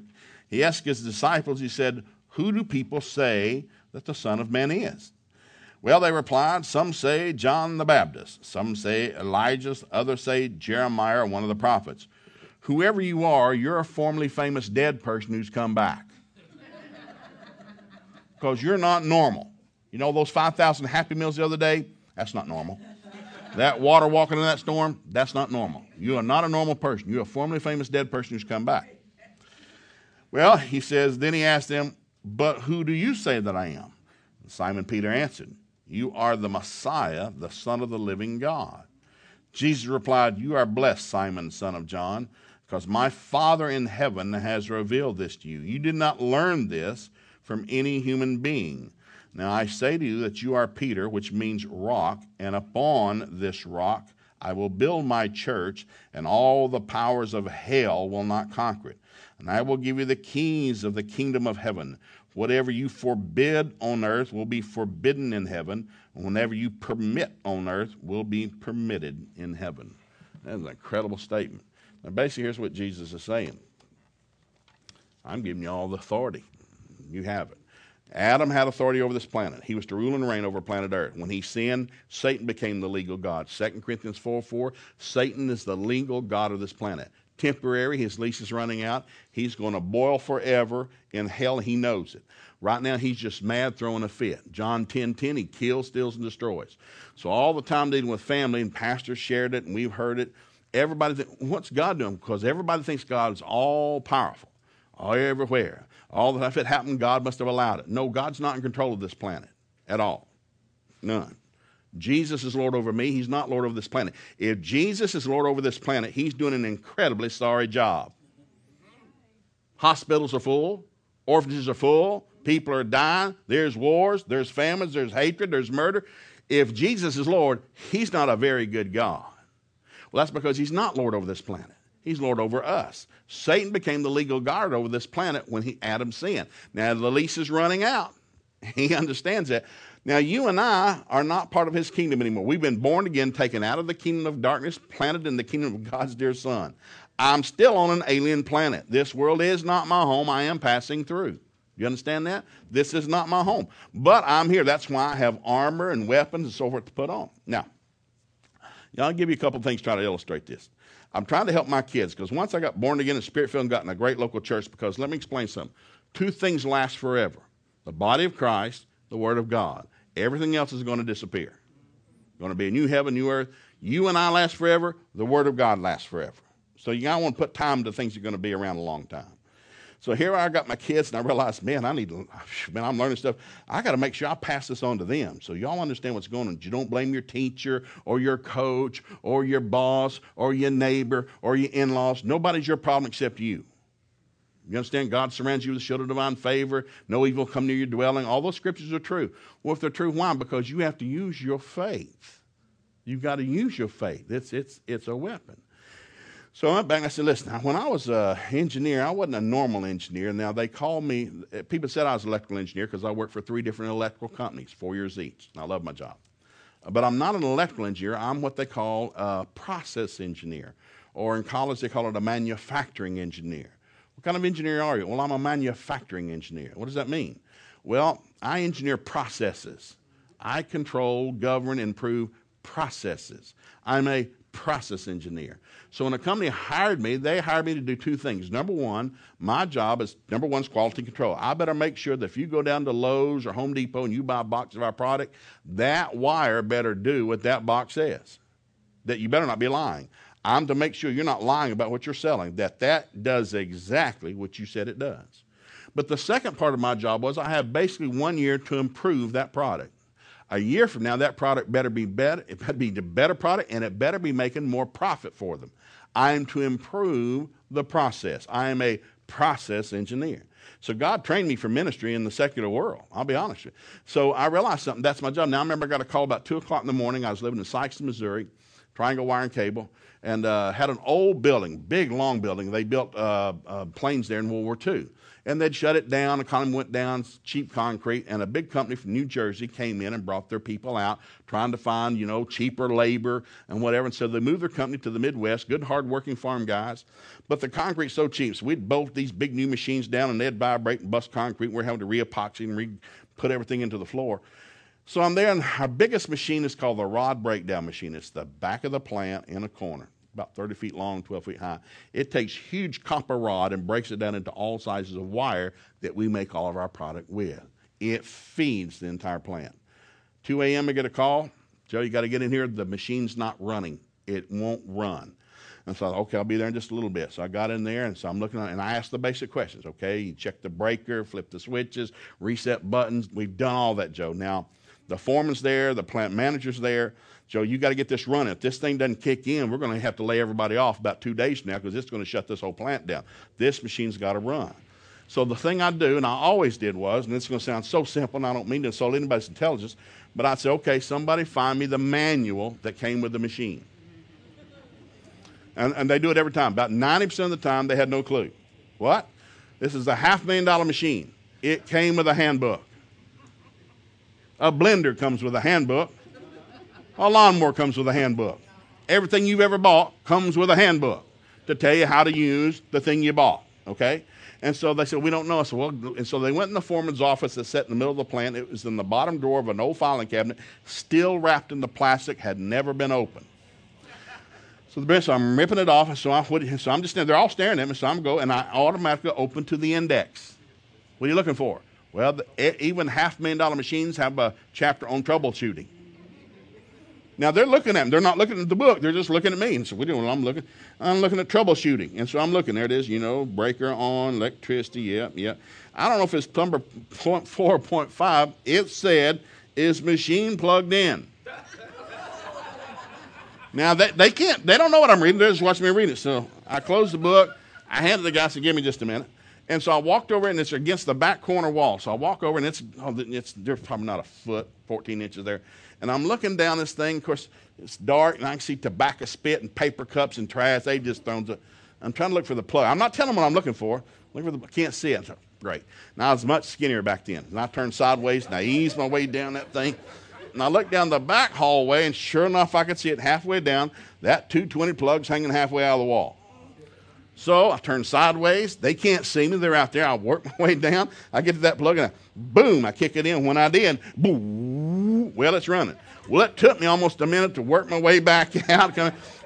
he asked his disciples, he said, Who do people say that the Son of Man is? Well, they replied, Some say John the Baptist, some say Elijah, others say Jeremiah one of the prophets. Whoever you are, you're a formerly famous dead person who's come back. (laughs) Because you're not normal. You know those 5,000 Happy Meals the other day? That's not normal. That water walking in that storm, that's not normal. You are not a normal person. You're a formerly famous dead person who's come back. Well, he says, then he asked them, But who do you say that I am? Simon Peter answered, you are the Messiah, the Son of the living God. Jesus replied, You are blessed, Simon, son of John, because my Father in heaven has revealed this to you. You did not learn this from any human being. Now I say to you that you are Peter, which means rock, and upon this rock I will build my church, and all the powers of hell will not conquer it. And I will give you the keys of the kingdom of heaven. Whatever you forbid on earth will be forbidden in heaven. And whenever you permit on earth will be permitted in heaven. That's an incredible statement. Now, basically, here's what Jesus is saying I'm giving you all the authority. You have it. Adam had authority over this planet. He was to rule and reign over planet Earth. When he sinned, Satan became the legal God. 2 Corinthians 4 4, Satan is the legal God of this planet temporary. His lease is running out. He's going to boil forever in hell. He knows it. Right now, he's just mad, throwing a fit. John 10 10, he kills, steals, and destroys. So, all the time dealing with family, and pastors shared it, and we've heard it. Everybody, th- what's God doing? Because everybody thinks God is all powerful, all everywhere. All that if it happened, God must have allowed it. No, God's not in control of this planet at all. None. Jesus is Lord over me. He's not Lord over this planet. If Jesus is Lord over this planet, he's doing an incredibly sorry job. Hospitals are full, orphanages are full, people are dying, there's wars, there's famines, there's hatred, there's murder. If Jesus is Lord, he's not a very good God. Well, that's because he's not Lord over this planet. He's Lord over us. Satan became the legal guard over this planet when he, Adam sinned. Now the lease is running out. (laughs) He understands that. Now, you and I are not part of his kingdom anymore. We've been born again, taken out of the kingdom of darkness, planted in the kingdom of God's dear Son. I'm still on an alien planet. This world is not my home. I am passing through. You understand that? This is not my home. But I'm here. That's why I have armor and weapons and so forth to put on. Now, I'll give you a couple things to try to illustrate this. I'm trying to help my kids because once I got born again and spirit filled and got in a great local church, because let me explain something. Two things last forever the body of Christ, the Word of God. Everything else is going to disappear. Going to be a new heaven, new earth. You and I last forever. The Word of God lasts forever. So you got to want to put time to things that are going to be around a long time. So here I got my kids, and I realized, man, I need to, (sighs) man, I'm learning stuff. I got to make sure I pass this on to them. So y'all understand what's going on. You don't blame your teacher or your coach or your boss or your neighbor or your in laws. Nobody's your problem except you. You understand? God surrounds you with a shield of divine favor. No evil come near your dwelling. All those scriptures are true. Well, if they're true, why? Because you have to use your faith. You've got to use your faith. It's, it's, it's a weapon. So I went back and I said, listen, when I was an engineer, I wasn't a normal engineer. Now, they called me, eh, people said I was an electrical engineer because I worked for three different electrical companies, four years each. I love my job. But I'm not an electrical engineer. I'm what they call a process engineer. Or in college, they call it a manufacturing engineer. What kind of engineer are you? Well, I'm a manufacturing engineer. What does that mean? Well, I engineer processes. I control, govern, and improve processes. I'm a process engineer. So when a company hired me, they hired me to do two things. Number one, my job is number one is quality control. I better make sure that if you go down to Lowe's or Home Depot and you buy a box of our product, that wire better do what that box says. That you better not be lying. I'm to make sure you're not lying about what you're selling, that that does exactly what you said it does. But the second part of my job was I have basically one year to improve that product. A year from now, that product better be better, it better be the better product, and it better be making more profit for them. I am to improve the process. I am a process engineer. So God trained me for ministry in the secular world. I'll be honest with you. So I realized something. That's my job. Now I remember I got a call about two o'clock in the morning. I was living in Sikeston, Missouri, Triangle Wire and Cable and uh, had an old building, big, long building. They built uh, uh, planes there in World War II. And they'd shut it down, the economy went down, cheap concrete, and a big company from New Jersey came in and brought their people out, trying to find, you know, cheaper labor and whatever. And so they moved their company to the Midwest, good, hard-working farm guys. But the concrete's so cheap, so we'd bolt these big new machines down, and they'd vibrate and bust concrete. We're having to re-epoxy and re-put everything into the floor. So I'm there, and our biggest machine is called the rod breakdown machine. It's the back of the plant in a corner about 30 feet long, 12 feet high. It takes huge copper rod and breaks it down into all sizes of wire that we make all of our product with. It feeds the entire plant. 2 a.m. I get a call. Joe, you got to get in here. The machine's not running. It won't run. And so, okay, I'll be there in just a little bit. So I got in there, and so I'm looking at, and I asked the basic questions. Okay, you check the breaker, flip the switches, reset buttons. We've done all that, Joe. Now, the foreman's there, the plant manager's there. Joe, you got to get this running. If this thing doesn't kick in, we're going to have to lay everybody off about two days now because it's going to shut this whole plant down. This machine's got to run. So the thing I do, and I always did was, and it's going to sound so simple, and I don't mean to insult anybody's intelligence, but I'd say, okay, somebody find me the manual that came with the machine. And, and they do it every time. About 90% of the time, they had no clue. What? This is a half million dollar machine. It came with a handbook. A blender comes with a handbook. A lawnmower comes with a handbook. Everything you've ever bought comes with a handbook to tell you how to use the thing you bought. Okay? And so they said, We don't know. I said, Well, and so they went in the foreman's office that sat in the middle of the plant. It was in the bottom drawer of an old filing cabinet, still wrapped in the plastic, had never been opened. So the so I'm ripping it off, and so, I, so I'm just they're all staring at me, so I'm go and I automatically open to the index. What are you looking for? Well, the, even half million dollar machines have a chapter on troubleshooting. Now they're looking at them. They're not looking at the book. They're just looking at me. And so we do. Well, I'm looking. I'm looking at troubleshooting. And so I'm looking. There it is. You know, breaker on, electricity. Yep, yep. I don't know if it's number point four point five. It said is machine plugged in. now they, they can't. They don't know what I'm reading. They're just watching me read it. So I closed the book. I handed the guy. Said, "Give me just a minute." And so I walked over, and it's against the back corner wall. So I walk over, and it's, oh, it's there's probably not a foot, 14 inches there. And I'm looking down this thing. Of course, it's dark, and I can see tobacco spit and paper cups and trash. They just thrown. To, I'm trying to look for the plug. I'm not telling them what I'm looking for. Look for the. I can't see it. Great. Now I was much skinnier back then, and I turned sideways, and I eased my way down that thing. And I looked down the back hallway, and sure enough, I could see it halfway down. That 220 plug's hanging halfway out of the wall. So I turn sideways. They can't see me. They're out there. I work my (laughs) way down. I get to that plug and I, boom, I kick it in. When I did, boom, well, it's running. Well, it took me almost a minute to work my way back (laughs) out.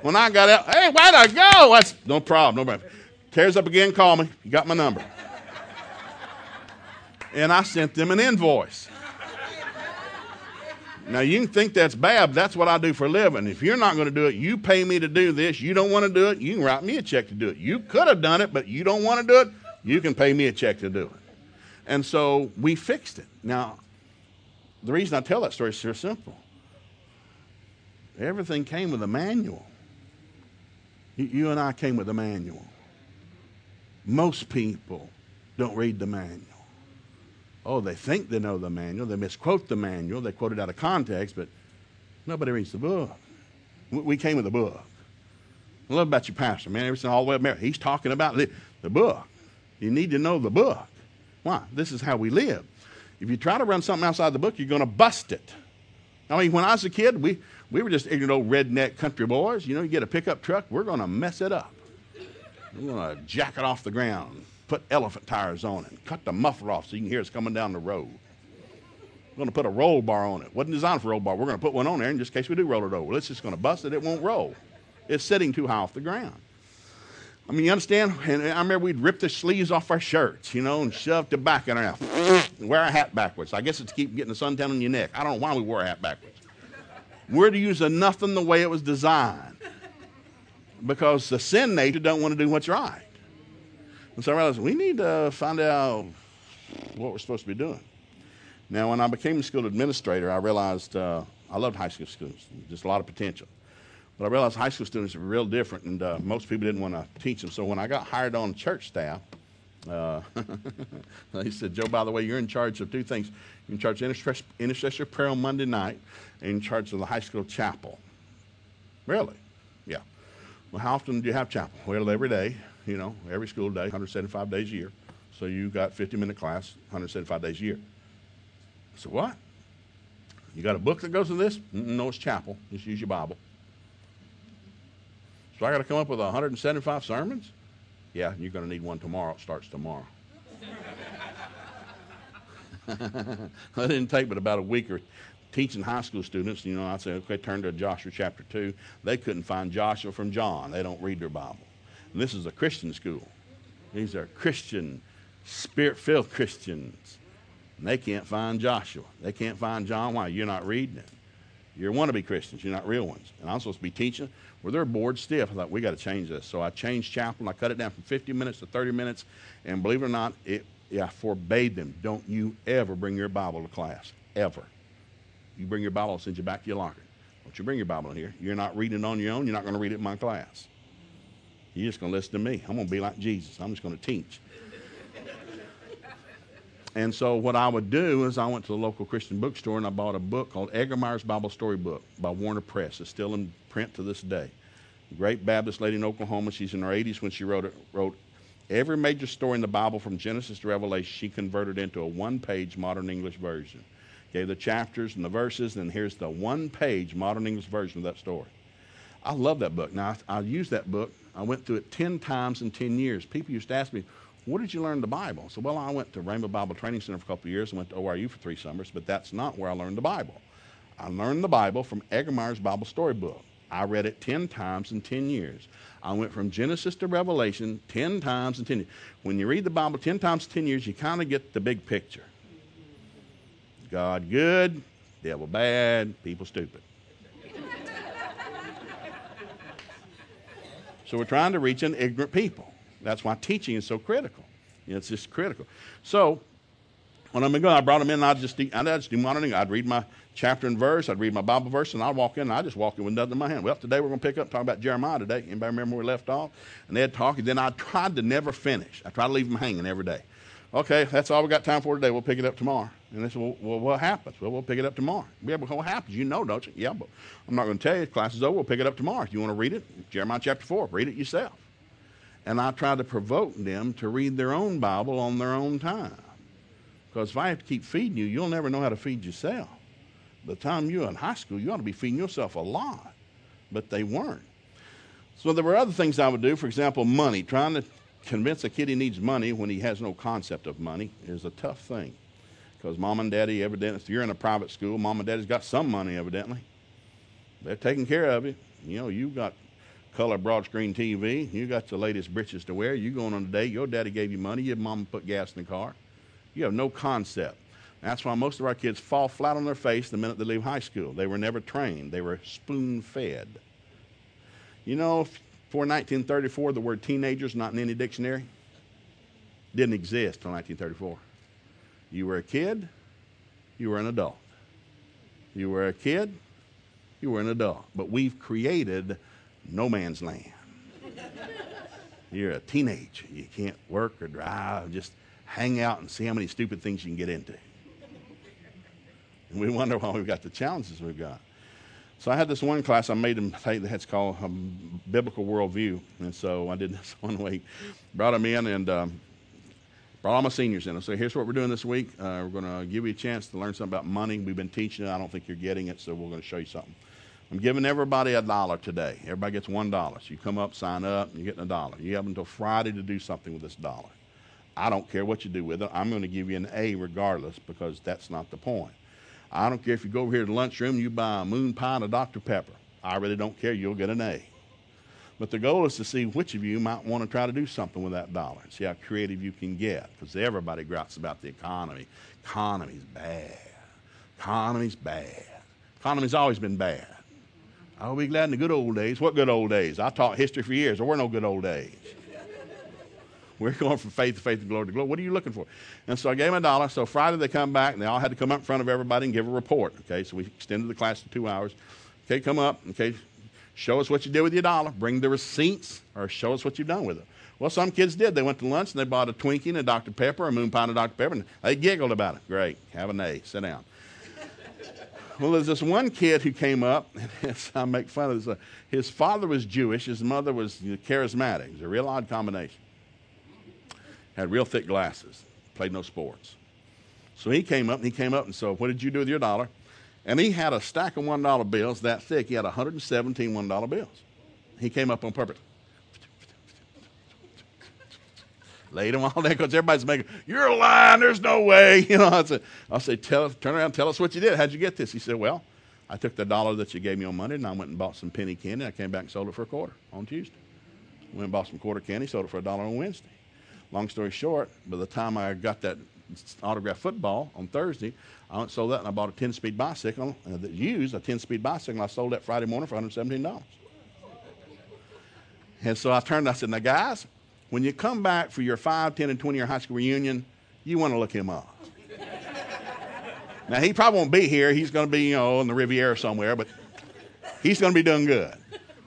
When I got out, hey, where'd I go? That's no problem. No problem. Tears up again, call me. You got my number. And I sent them an invoice. Now, you can think that's bad, that's what I do for a living. If you're not going to do it, you pay me to do this. You don't want to do it, you can write me a check to do it. You could have done it, but you don't want to do it. You can pay me a check to do it. And so we fixed it. Now, the reason I tell that story is so simple. Everything came with a manual. You, you and I came with a manual. Most people don't read the manual. Oh, they think they know the manual. They misquote the manual. They quote it out of context, but nobody reads the book. We came with a book. I love about your pastor, man. Everything all the way up there. He's talking about the, the book. You need to know the book. Why? This is how we live. If you try to run something outside the book, you're going to bust it. I mean, when I was a kid, we, we were just ignorant old redneck country boys. You know, you get a pickup truck, we're going to mess it up. We're going to jack it off the ground, put elephant tires on it, cut the muffler off so you can hear us coming down the road. We're going to put a roll bar on it. Wasn't designed for roll bar. We're going to put one on there in just case we do roll it over. It's just going to bust it. It won't roll. It's sitting too high off the ground. I mean, you understand? And I remember we'd rip the sleeves off our shirts, you know, and shove back in our mouth. and Wear a hat backwards. I guess it's to keep getting the suntan on your neck. I don't know why we wore a hat backwards. We're to use a nothing the way it was designed. Because the sin nature don't want to do what's right. And so I realized we need to find out what we're supposed to be doing. Now, when I became a school administrator, I realized uh, I loved high school students, just a lot of potential. But I realized high school students are real different, and uh, most people didn't want to teach them. So when I got hired on church staff, uh, (laughs) said, Joe, by the way, you're in charge of two things. You're in charge of intercessory prayer on Monday night, and in charge of the high school chapel. Really? Yeah. Well, how often do you have chapel? Well, every day, you know, every school day, 175 days a year. So you got 50 minute class, 175 days a year. So what? You got a book that goes with this? No, it's chapel. Just use your Bible. So I got to come up with 175 sermons? Yeah, you're going to need one tomorrow. It starts tomorrow. (laughs) that didn't take but about a week or teaching high school students. You know, I said, okay, turn to Joshua chapter 2. They couldn't find Joshua from John. They don't read their Bible. And this is a Christian school. These are Christian, spirit filled Christians. And they can't find Joshua. They can't find John. Why? You're not reading it. You're wannabe Christians. You're not real ones. And I'm supposed to be teaching where they're bored stiff. I thought, we got to change this. So I changed chapel and I cut it down from 50 minutes to 30 minutes. And believe it or not, it, I forbade them. Don't you ever bring your Bible to class. Ever. You bring your Bible, I'll send you back to your locker. Don't you bring your Bible in here. You're not reading it on your own. You're not going to read it in my class. You're just going to listen to me. I'm going to be like Jesus. I'm just going to teach. And so what I would do is I went to the local Christian bookstore and I bought a book called Egermeier's Bible Story Book by Warner Press. It's still in print to this day. great Baptist lady in Oklahoma. She's in her 80s when she wrote it. Wrote every major story in the Bible from Genesis to Revelation. She converted into a one-page modern English version. Gave the chapters and the verses, and here's the one-page modern English version of that story. I love that book. Now I, I used that book. I went through it 10 times in 10 years. People used to ask me, what did you learn the Bible? So, well, I went to Rhema Bible Training Center for a couple of years and went to ORU for three summers, but that's not where I learned the Bible. I learned the Bible from Egermeier's Bible Storybook. I read it 10 times in 10 years. I went from Genesis to Revelation 10 times in 10 years. When you read the Bible 10 times in 10 years, you kind of get the big picture. God good, devil bad, people stupid. so we're trying to reach an ignorant people. That's why teaching is so critical. It's just critical. So when I'm going, I brought them in. I'd just, I'd just do monitoring. I'd read my chapter and verse. I'd read my Bible verse, and I'd walk in. and I'd just walk in with nothing in my hand. Well, today we're going to pick up talk about Jeremiah today. Anybody remember where we left off? And they'd talk, and then I tried to never finish. I tried to leave them hanging every day. Okay, that's all we got time for today. We'll pick it up tomorrow. And they said, well, well what happens? Well, we'll pick it up tomorrow. Yeah, but what happens? You know, don't you? Yeah, but I'm not going to tell you. Class is over. We'll pick it up tomorrow. If you want to read it, Jeremiah chapter 4, read it yourself and I try to provoke them to read their own Bible on their own time. Because if I have to keep feeding you, you'll never know how to feed yourself. By the time you're in high school, you ought to be feeding yourself a lot. But they weren't. So there were other things I would do. For example, money. Trying to convince a kid he needs money when he has no concept of money is a tough thing. Because mom and daddy, evidently, if you're in a private school, mom and daddy's got some money, evidently. They're taking care of you. You know, you've got color broad screen TV. You got the latest breeches to wear. You going on a date. Your daddy gave you money. Your mom put gas in the car. You have no concept. That's why most of our kids fall flat on their face the minute they leave high school. They were never trained. They were spoon fed. You know, for 1934, the word teenagers not in any dictionary. didn't exist until 1934. You were a kid, you were an adult. You were a kid, you were an adult. But we've created no man's land. You're a teenager. You can't work or drive. Just hang out and see how many stupid things you can get into. And we wonder why we've got the challenges we've got. So I had this one class I made them take that's called um, Biblical Worldview. And so I did (laughs) this one week. Brought them in and um, brought all my seniors in. I said, here's what we're doing this week. Uh, we're going to give you a chance to learn something about money. We've been teaching it. I don't think you're getting it, so we're going to show you something. I'm giving everybody a dollar today. Everybody gets one dollar. So you come up, sign up, and you're getting a dollar. You have until Friday to do something with this dollar. I don't care what you do with it. I'm going to give you an A regardless because that's not the point. I don't care if you go over here to the lunchroom and you buy a moon pie and a Dr. Pepper. I really don't care. You'll get an A. But the goal is to see which of you might want to try to do something with that dollar. and See how creative you can get. Because everybody grouts about the economy. Economy's bad. Economy's bad. Economy's always been bad. I'll be glad in the good old days. What good old days? I taught history for years. There were no good old days. (laughs) We're going from faith to faith and glory to glory. What are you looking for? And so I gave them a dollar. So Friday they come back and they all had to come up in front of everybody and give a report. Okay, so we extended the class to two hours. Okay, come up. Okay, show us what you did with your dollar. Bring the receipts or show us what you've done with it. Well, some kids did. They went to lunch and they bought a Twinkie and a Dr. Pepper, a moon pie and a Dr. Pepper, and they giggled about it. Great. Have an A. Sit down. Well, there's this one kid who came up, (laughs) and I make fun of this. Uh, his father was Jewish, his mother was charismatic. It was a real odd combination had real thick glasses, played no sports. So he came up and he came up and so, what did you do with your dollar? And he had a stack of $1 bills that thick. He had 117 $1 bills. He came up on purpose. Laid them (laughs) all down because everybody's making, you're lying, there's no way. (laughs) You know, I said, I said, tell, turn around, tell us what you did. How'd you get this? He said, well, I took the dollar that you gave me on Monday and I went and bought some penny candy. I came back and sold it for a quarter on Tuesday. Went and bought some quarter candy, sold it for a dollar on Wednesday. Long story short, by the time I got that autographed football on Thursday, I went and sold that and I bought a 10 speed bicycle uh, that used a 10 speed bicycle. I sold that Friday morning for $117. And so I turned and I said, Now, guys, when you come back for your 5, 10, and 20 year high school reunion, you want to look him up. now, he probably won't be here. He's going to be, you know, in the Riviera somewhere, but he's going to be doing good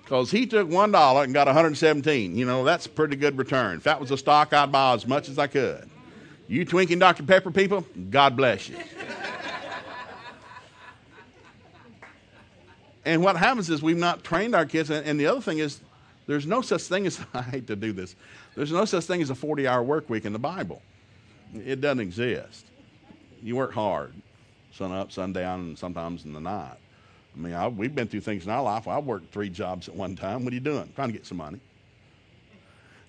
because he took one dollar and got 117. You know, that's a pretty good return. If that was a stock, I'd buy as much as I could. You twinking Dr. Pepper people, God bless you. and what happens is we've not trained our kids. And, the other thing is, there's no such thing as, (laughs) I hate to do this, there's no such thing as a 40 hour work week in the Bible. It doesn't exist. You work hard, sun up, sun down, and sometimes in the night. I mean, I, we've been through things in our life. I worked three jobs at one time. What are you doing? Trying to get some money.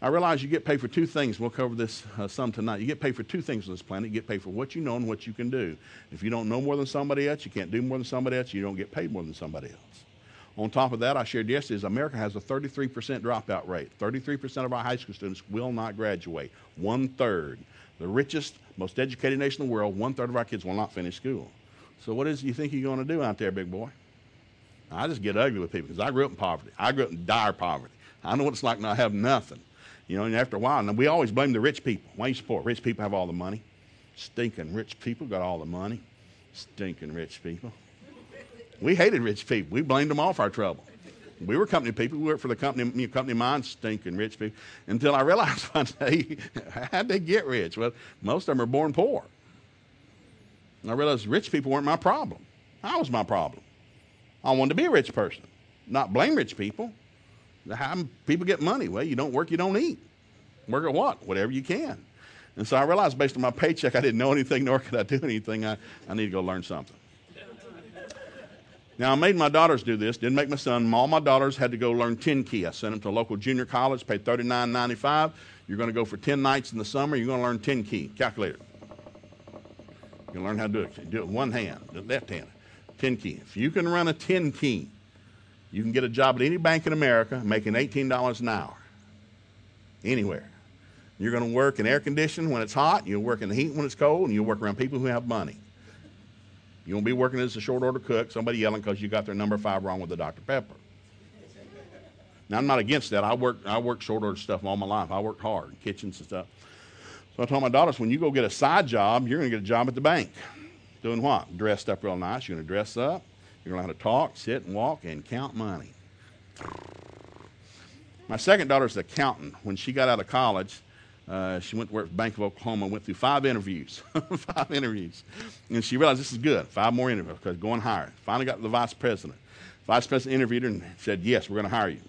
I realize you get paid for two things. We'll cover this uh, some tonight. You get paid for two things on this planet. You get paid for what you know and what you can do. If you don't know more than somebody else, you can't do more than somebody else, you don't get paid more than somebody else. On top of that, I shared yesterday is America has a 33% dropout rate. 33% of our high school students will not graduate. One third. The richest, most educated nation in the world, one third of our kids will not finish school. So what is it you think you're going to do out there, big boy? I just get ugly with people because I grew up in poverty. I grew up in dire poverty. I know what it's like not have nothing. You know, and after a while, and we always blame the rich people. Why you support rich people have all the money? Stinking rich people got all the money. Stinking rich people. We hated rich people. We blamed them all for our trouble. We were company people. We worked for the company, company mine, stinking rich people. Until I realized (laughs) one day, how'd they get rich? Well, most of them are born poor. And I realized rich people weren't my problem. I was my problem. I wanted to be a rich person, not blame rich people. How people get money? Well, you don't work, you don't eat. Work at what? Whatever you can. And so I realized based on my paycheck, I didn't know anything, nor could I do anything. I, I need to go learn something. Now, I made my daughters do this, didn't make my son. All my daughters had to go learn 10 key. I sent them to a local junior college, paid $39.95. You're going to go for 10 nights in the summer, you're going to learn 10 key. Calculator. You're going to learn how to do it. Do it one hand, left hand. 10 key. If you can run a 10 key, you can get a job at any bank in America making $18 an hour. Anywhere. You're going to work in air conditioning when it's hot, you'll work in the heat when it's cold, and you'll work around people who have money. You won't be working as a short order cook, somebody yelling because you got their number five wrong with the Dr. Pepper. Now, I'm not against that. I work, I worked short order stuff all my life. I worked hard, in kitchens and stuff. So I told my daughters, when you go get a side job, you're going to get a job at the bank. Doing what? Dressed up real nice. You're going to dress up. You're going to learn how to talk, sit, and walk, and count money. My second daughter's an accountant. When she got out of college, uh, she went to work at Bank of Oklahoma, went through five interviews, (laughs) five interviews, and she realized this is good. Five more interviews because going higher. Finally got the vice president. Vice president interviewed her and said, "Yes, we're going to hire you."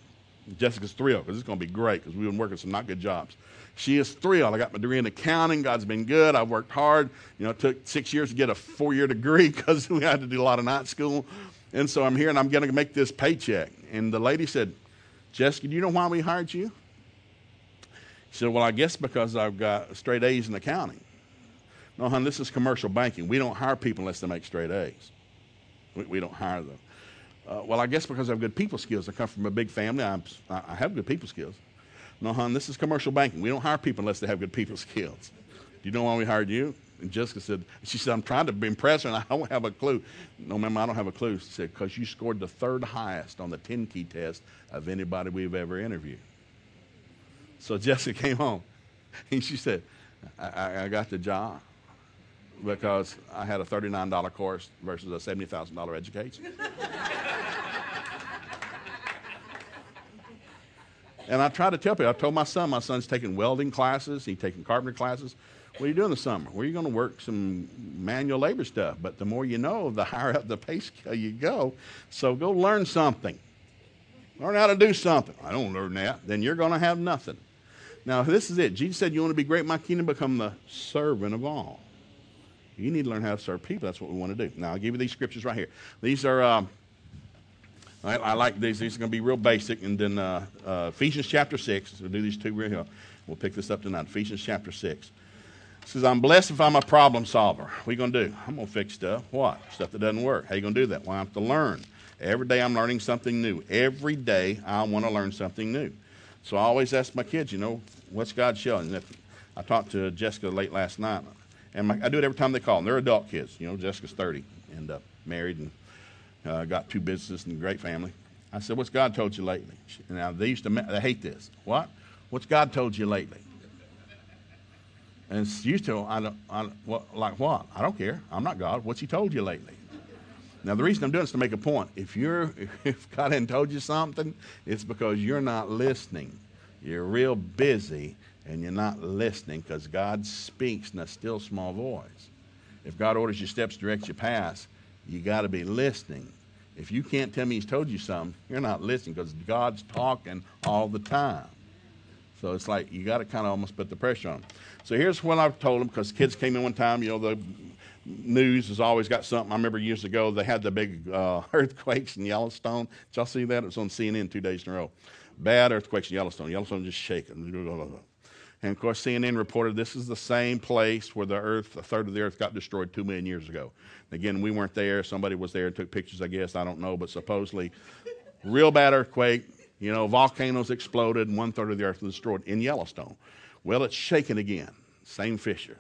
Jessica's thrilled because it's going to be great because we've been working some not good jobs. She is thrilled. I got my degree in accounting. God's been good. I've worked hard. You know, it took six years to get a four-year degree (laughs) because we had to do a lot of night school. And so I'm here and I'm going to make this paycheck. And the lady said, Jessica, do you know why we hired you? She said, Well, I guess because I've got straight A's in accounting. No, hon, this is commercial banking. We don't hire people unless they make straight A's. We, we don't hire them. Uh, well, I guess because I have good people skills. I come from a big family. I'm, I have good people skills. No, hon, this is commercial banking. We don't hire people unless they have good people (laughs) skills. Do you know why we hired you? And Jessica said, she said, I'm trying to impress her and I don't have a clue. No, ma'am, I don't have a clue. She said, because you scored the third highest on the 10 key test of anybody we've ever interviewed. So Jessica (laughs) came home and she said, I, I got the job because I had a $39 course versus a $70,000 education. (laughs) and I try to tell people, I told my son, my son's taking welding classes, he's taking carpentry classes. What are you doing this summer? Where are you going to work some manual labor stuff? But the more you know, the (laughs) higher up the pay scale you go. So go learn something. Learn how to do something. I don't learn that. Then you're going to have nothing. Now, this is it. Jesus said, You want to be great my kingdom, become the servant of all. You need to learn how to serve people. That's what we want to do. Now, I'll give you these scriptures right here. These are, um, I, I, like these. These are going to be real basic. And then uh, uh, Ephesians chapter 6. We'll do these two real here. We'll pick this up tonight. Ephesians chapter 6 says, I'm blessed if I'm a problem solver. What are you going to do? I'm going to fix stuff. What? Stuff that doesn't work. How are you going to do that? Well, I have to learn. Every day I'm learning something new. Every day I want to learn something new. So I always ask my kids, you know, what's God showing? And I talked to Jessica late last night, and my, I do it every time they call. And they're adult kids. You know, Jessica's 30 and uh, married and uh, got two businesses and a great family. I said, what's God told you lately? Now, they used to, they hate this. What? What's God told you lately? And it's used to, I don't, I, what, like what? I don't care. I'm not God. What's He told you lately? Now, the reason I'm doing this is to make a point. If you're, (laughs) if God hadn't told you something, it's because you're not listening. You're real busy and you're not listening because God speaks in a still small voice. If God orders your steps, directs your paths, you got to be listening. If you can't tell me He's told you something, you're not listening because God's talking all the time. So it's like you got to kind of almost put the pressure on them. So here's what I've told them because kids came in one time. You know, the news has always got something. I remember years ago they had the big uh, (laughs) earthquakes in Yellowstone. Did y'all see that? It was on CNN two days in a row. Bad earthquakes in Yellowstone. Yellowstone just shaking. And of course, CNN reported this is the same place where the earth, a third of the earth got destroyed two million years ago. Again, we weren't there. Somebody was there and took pictures, I guess. I don't know. But supposedly, real bad earthquake. You know, volcanoes exploded and one third of the earth was destroyed in Yellowstone. Well, it's shaking again. Same fissure.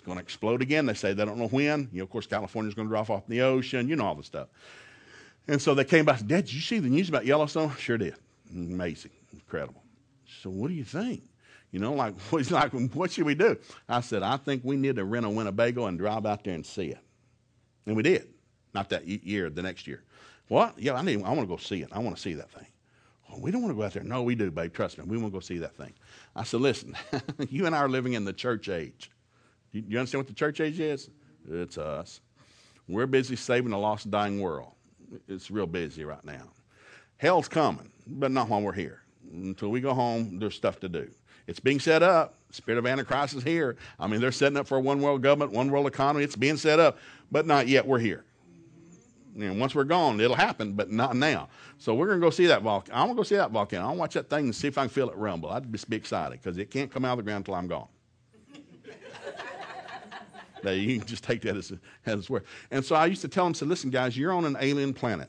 It's going to explode again. They say they don't know when. You know, of course, California's going to drop off in the ocean. You know all the stuff. And so they came back. Dad, did you see the news about Yellowstone? Sure did. Amazing, incredible. So what do you think? You know, like (laughs) like, what should we do? I said, I think we need to rent a Winnebago and drive out there and see it. And we did. Not that year, the next year. What? Yeah, I need. I want to go see it. I want to see that thing. We don't want to go out there. No, we do, babe. Trust me. We want to go see that thing. I said, listen, (laughs) you and I are living in the church age. You, you understand what the church age is? It's us. We're busy saving a lost, dying world. It's real busy right now. Hell's coming, but not while we're here. Until we go home, there's stuff to do. It's being set up. Spirit of Antichrist is here. I mean, they're setting up for a one world government, one world economy. It's being set up, but not yet. We're here. And once we're gone, it'll happen, but not now. So we're going to go see that volcano. I want to go see that volcano. I want to watch that thing and see if I can feel it rumble. I'd just be excited because it can't come out of the ground until I'm gone. You can just take that as, as word. And so I used to tell them, say, listen, guys, you're on an alien planet.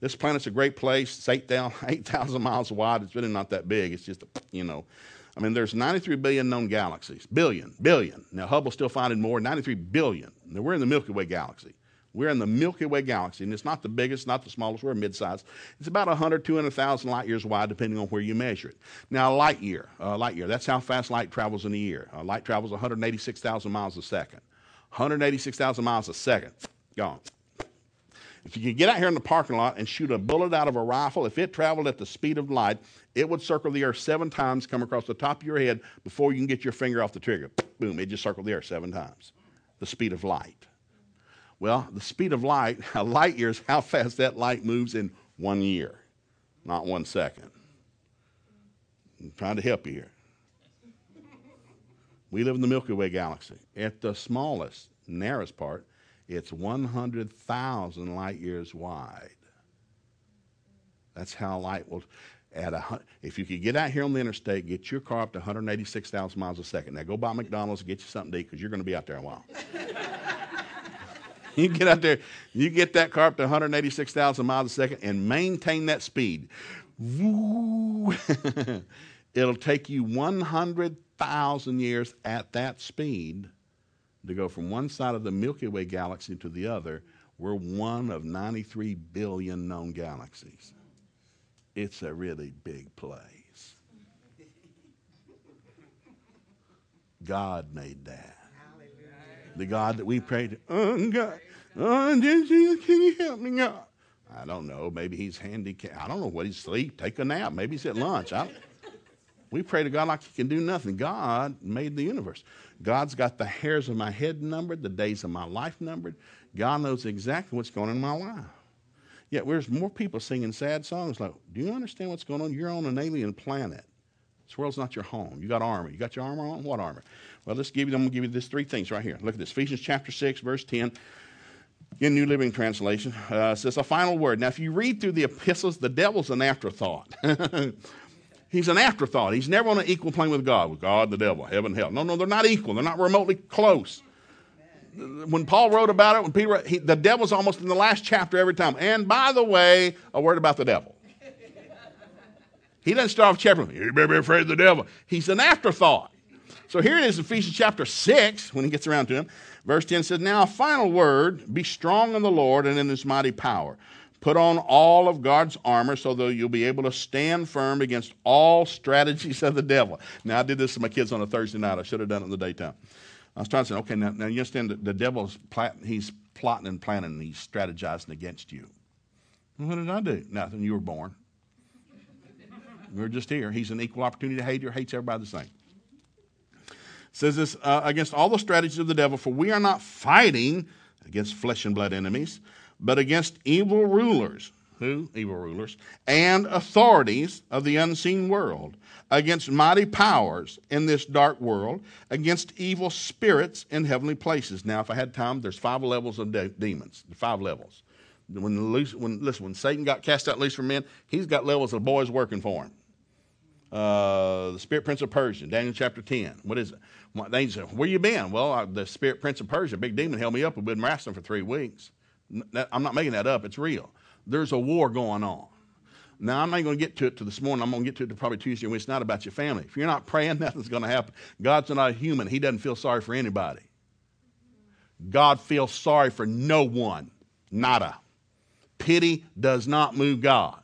This planet's a great place. It's 8,000 8, (laughs) miles wide. It's really not that big. It's just, you know, I mean, there's 93 billion known galaxies. Billion, billion. Now, Hubble's still finding more, 93 billion. Now, we're in the Milky Way galaxy. We're in the Milky Way galaxy, and it's not the biggest, not the smallest. We're mid-sized. It's about 100, 200,000 light years wide, depending on where you measure it. Now, a light year, uh, light year, that's how fast light travels in a year. Uh, light travels 186,000 miles a second. 186,000 miles a second. Gone. If you could get out here in the parking lot and shoot a bullet out of a rifle, if it traveled at the speed of light, it would circle the earth seven times, come across the top of your head before you can get your finger off the trigger. Boom, it just circled the earth seven times. The speed of light. Well, the speed of light, (laughs) a light year is how fast that light moves in one year, not one second. I'm trying to help you here. We live in the Milky Way galaxy. At the smallest, narrowest part, it's 100,000 light years wide. That's how light will. At a, if you could get out here on the interstate, get your car up to 186,000 miles a second. Now go buy McDonald's and get you something to eat because you're going to be out there a while. (laughs) you get out there, you get that car up to 186,000 miles a second and maintain that speed. (laughs) It'll take you 100,000 years at that speed to go from one side of the Milky Way galaxy to the other. We're one of 93 billion known galaxies. It's a really big place. God made that. The God that we pray to. Oh, God. Oh, Jesus, can you help me, God? I don't know. Maybe he's handicapped. I don't know what he's asleep. Take a nap. Maybe he's at lunch. I, we pray to God like he can do nothing. God made the universe. God's got the hairs of my head numbered, the days of my life numbered. God knows exactly what's going on in my life. Yet there's more people singing sad songs like, Do you understand what's going on? You're on an alien planet. This world's not your home. You got armor. You got your armor on? What armor? Well, let's give you, I'm going to give you these three things right here. Look at this. Ephesians chapter 6, verse 10. In New Living Translation, uh, says a final word. Now, if you read through the epistles, the devil's an afterthought. (laughs) He's an afterthought. He's never on an equal plane with God, with God, the devil, heaven, hell. No, no, they're not equal. They're not remotely close. When Paul wrote about it, when Peter, he, the devil's almost in the last chapter every time. And by the way, a word about the devil. He doesn't start off chapter, you better be afraid of the devil. He's an afterthought. So here it is, in Ephesians chapter 6, when he gets around to him. Verse 10 says, Now a final word, be strong in the Lord and in his mighty power. Put on all of God's armor so that you'll be able to stand firm against all strategies of the devil. Now, I did this to my kids on a Thursday night. I should have done it in the daytime. I was trying to say, okay, now, now you understand that the devil's plotting, he's plotting and planning, and he's strategizing against you. what did I do? Nothing. You were born. We are just here. He's an equal opportunity hater, hates everybody the same. says this uh, against all the strategies of the devil, for we are not fighting against flesh and blood enemies, but against evil rulers. Who? Evil rulers. And authorities of the unseen world, against mighty powers in this dark world, against evil spirits in heavenly places. Now, if I had time, there's five levels of de- demons. Five levels. When, when, listen, when Satan got cast out loose from men, he's got levels of boys working for him. Uh, the spirit prince of Persia, Daniel chapter 10. What is it? They say, Where you been? Well, the spirit prince of Persia, big demon, held me up. We've been wrestling for three weeks. I'm not making that up. It's real. There's a war going on. Now, I'm not going to get to it to this morning. I'm going to get to it to probably Tuesday when it's not about your family. If you're not praying, (laughs) nothing's going to happen. God's not a human. He doesn't feel sorry for anybody. God feels sorry for no one. Nada. Pity does not move God.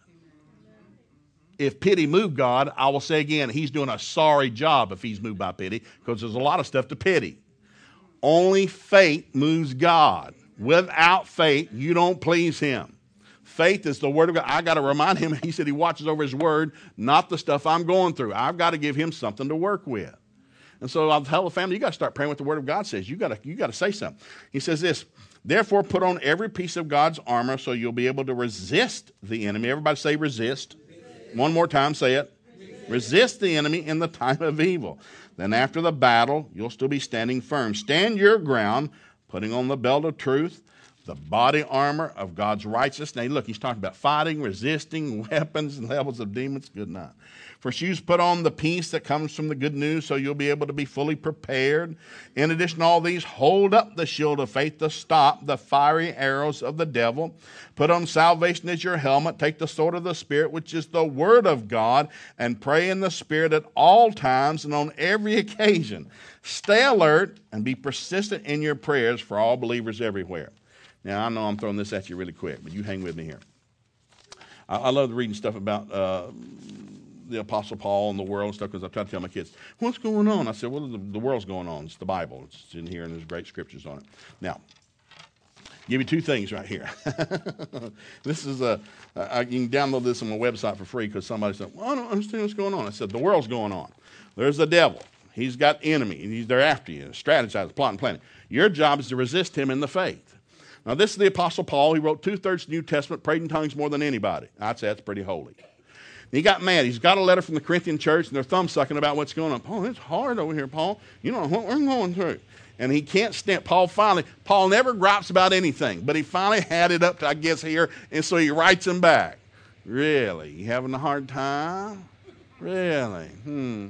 If pity moved God, I will say again, he's doing a sorry job if he's moved by pity because there's a lot of stuff to pity. Only faith moves God. Without faith, you don't please him. Faith is the word of God. I got to remind him, (laughs) he said he watches over his word, not the stuff I'm going through. I've got to give him something to work with. And so uh, I'll tell the family, you got to start praying what the word of God says. You got to, you got to say something. He says this, therefore put on every piece of God's armor so you'll be able to resist the enemy. Everybody say resist. resist. One more time, say it. Resist. resist the enemy in the time of evil. Then after the battle, you'll still be standing firm. Stand your ground putting on the belt of truth, the body armor of God's righteousness. Now, look, he's talking about fighting, resisting, (laughs) weapons, and levels of demons. Good night. For shoes, put on the peace that comes from the good news so you'll be able to be fully prepared. In addition to all these, hold up the shield of faith to stop the fiery arrows of the devil. Put on salvation as your helmet. Take the sword of the Spirit, which is the word of God, and pray in the Spirit at all times and on every (laughs) occasion. Stay alert and be persistent in your prayers for all believers everywhere. Now, I know I'm throwing this at you really quick, but you hang with me here. I, I love reading stuff about uh, the Apostle Paul and the world and stuff because I try to tell my kids, what's going on? I said, well, the, the world's going on. It's the Bible. It's in here and there's great scriptures on it. Now, give you two things right here. (laughs) this is a, you can download this on my website for free because somebody said, well, I don't understand what's going on. I said, the world's going on. There's the devil. He's got enemy. And he's there after you, strategizing, plotting, planning. Your job is to resist him in the faith. Now, this is the Apostle Paul. He wrote two thirds of the New Testament, prayed in tongues more than anybody. I'd say that's pretty holy. He got mad. He's got a letter from the Corinthian church, and they're thumb sucking about what's going on. Paul, it's hard over here, Paul. You know what we're going through. And he can't stand. Paul finally, Paul never gripes about anything, but he finally had it up to, I guess, here, and so he writes him back. Really? You having a hard time? Really? Hmm.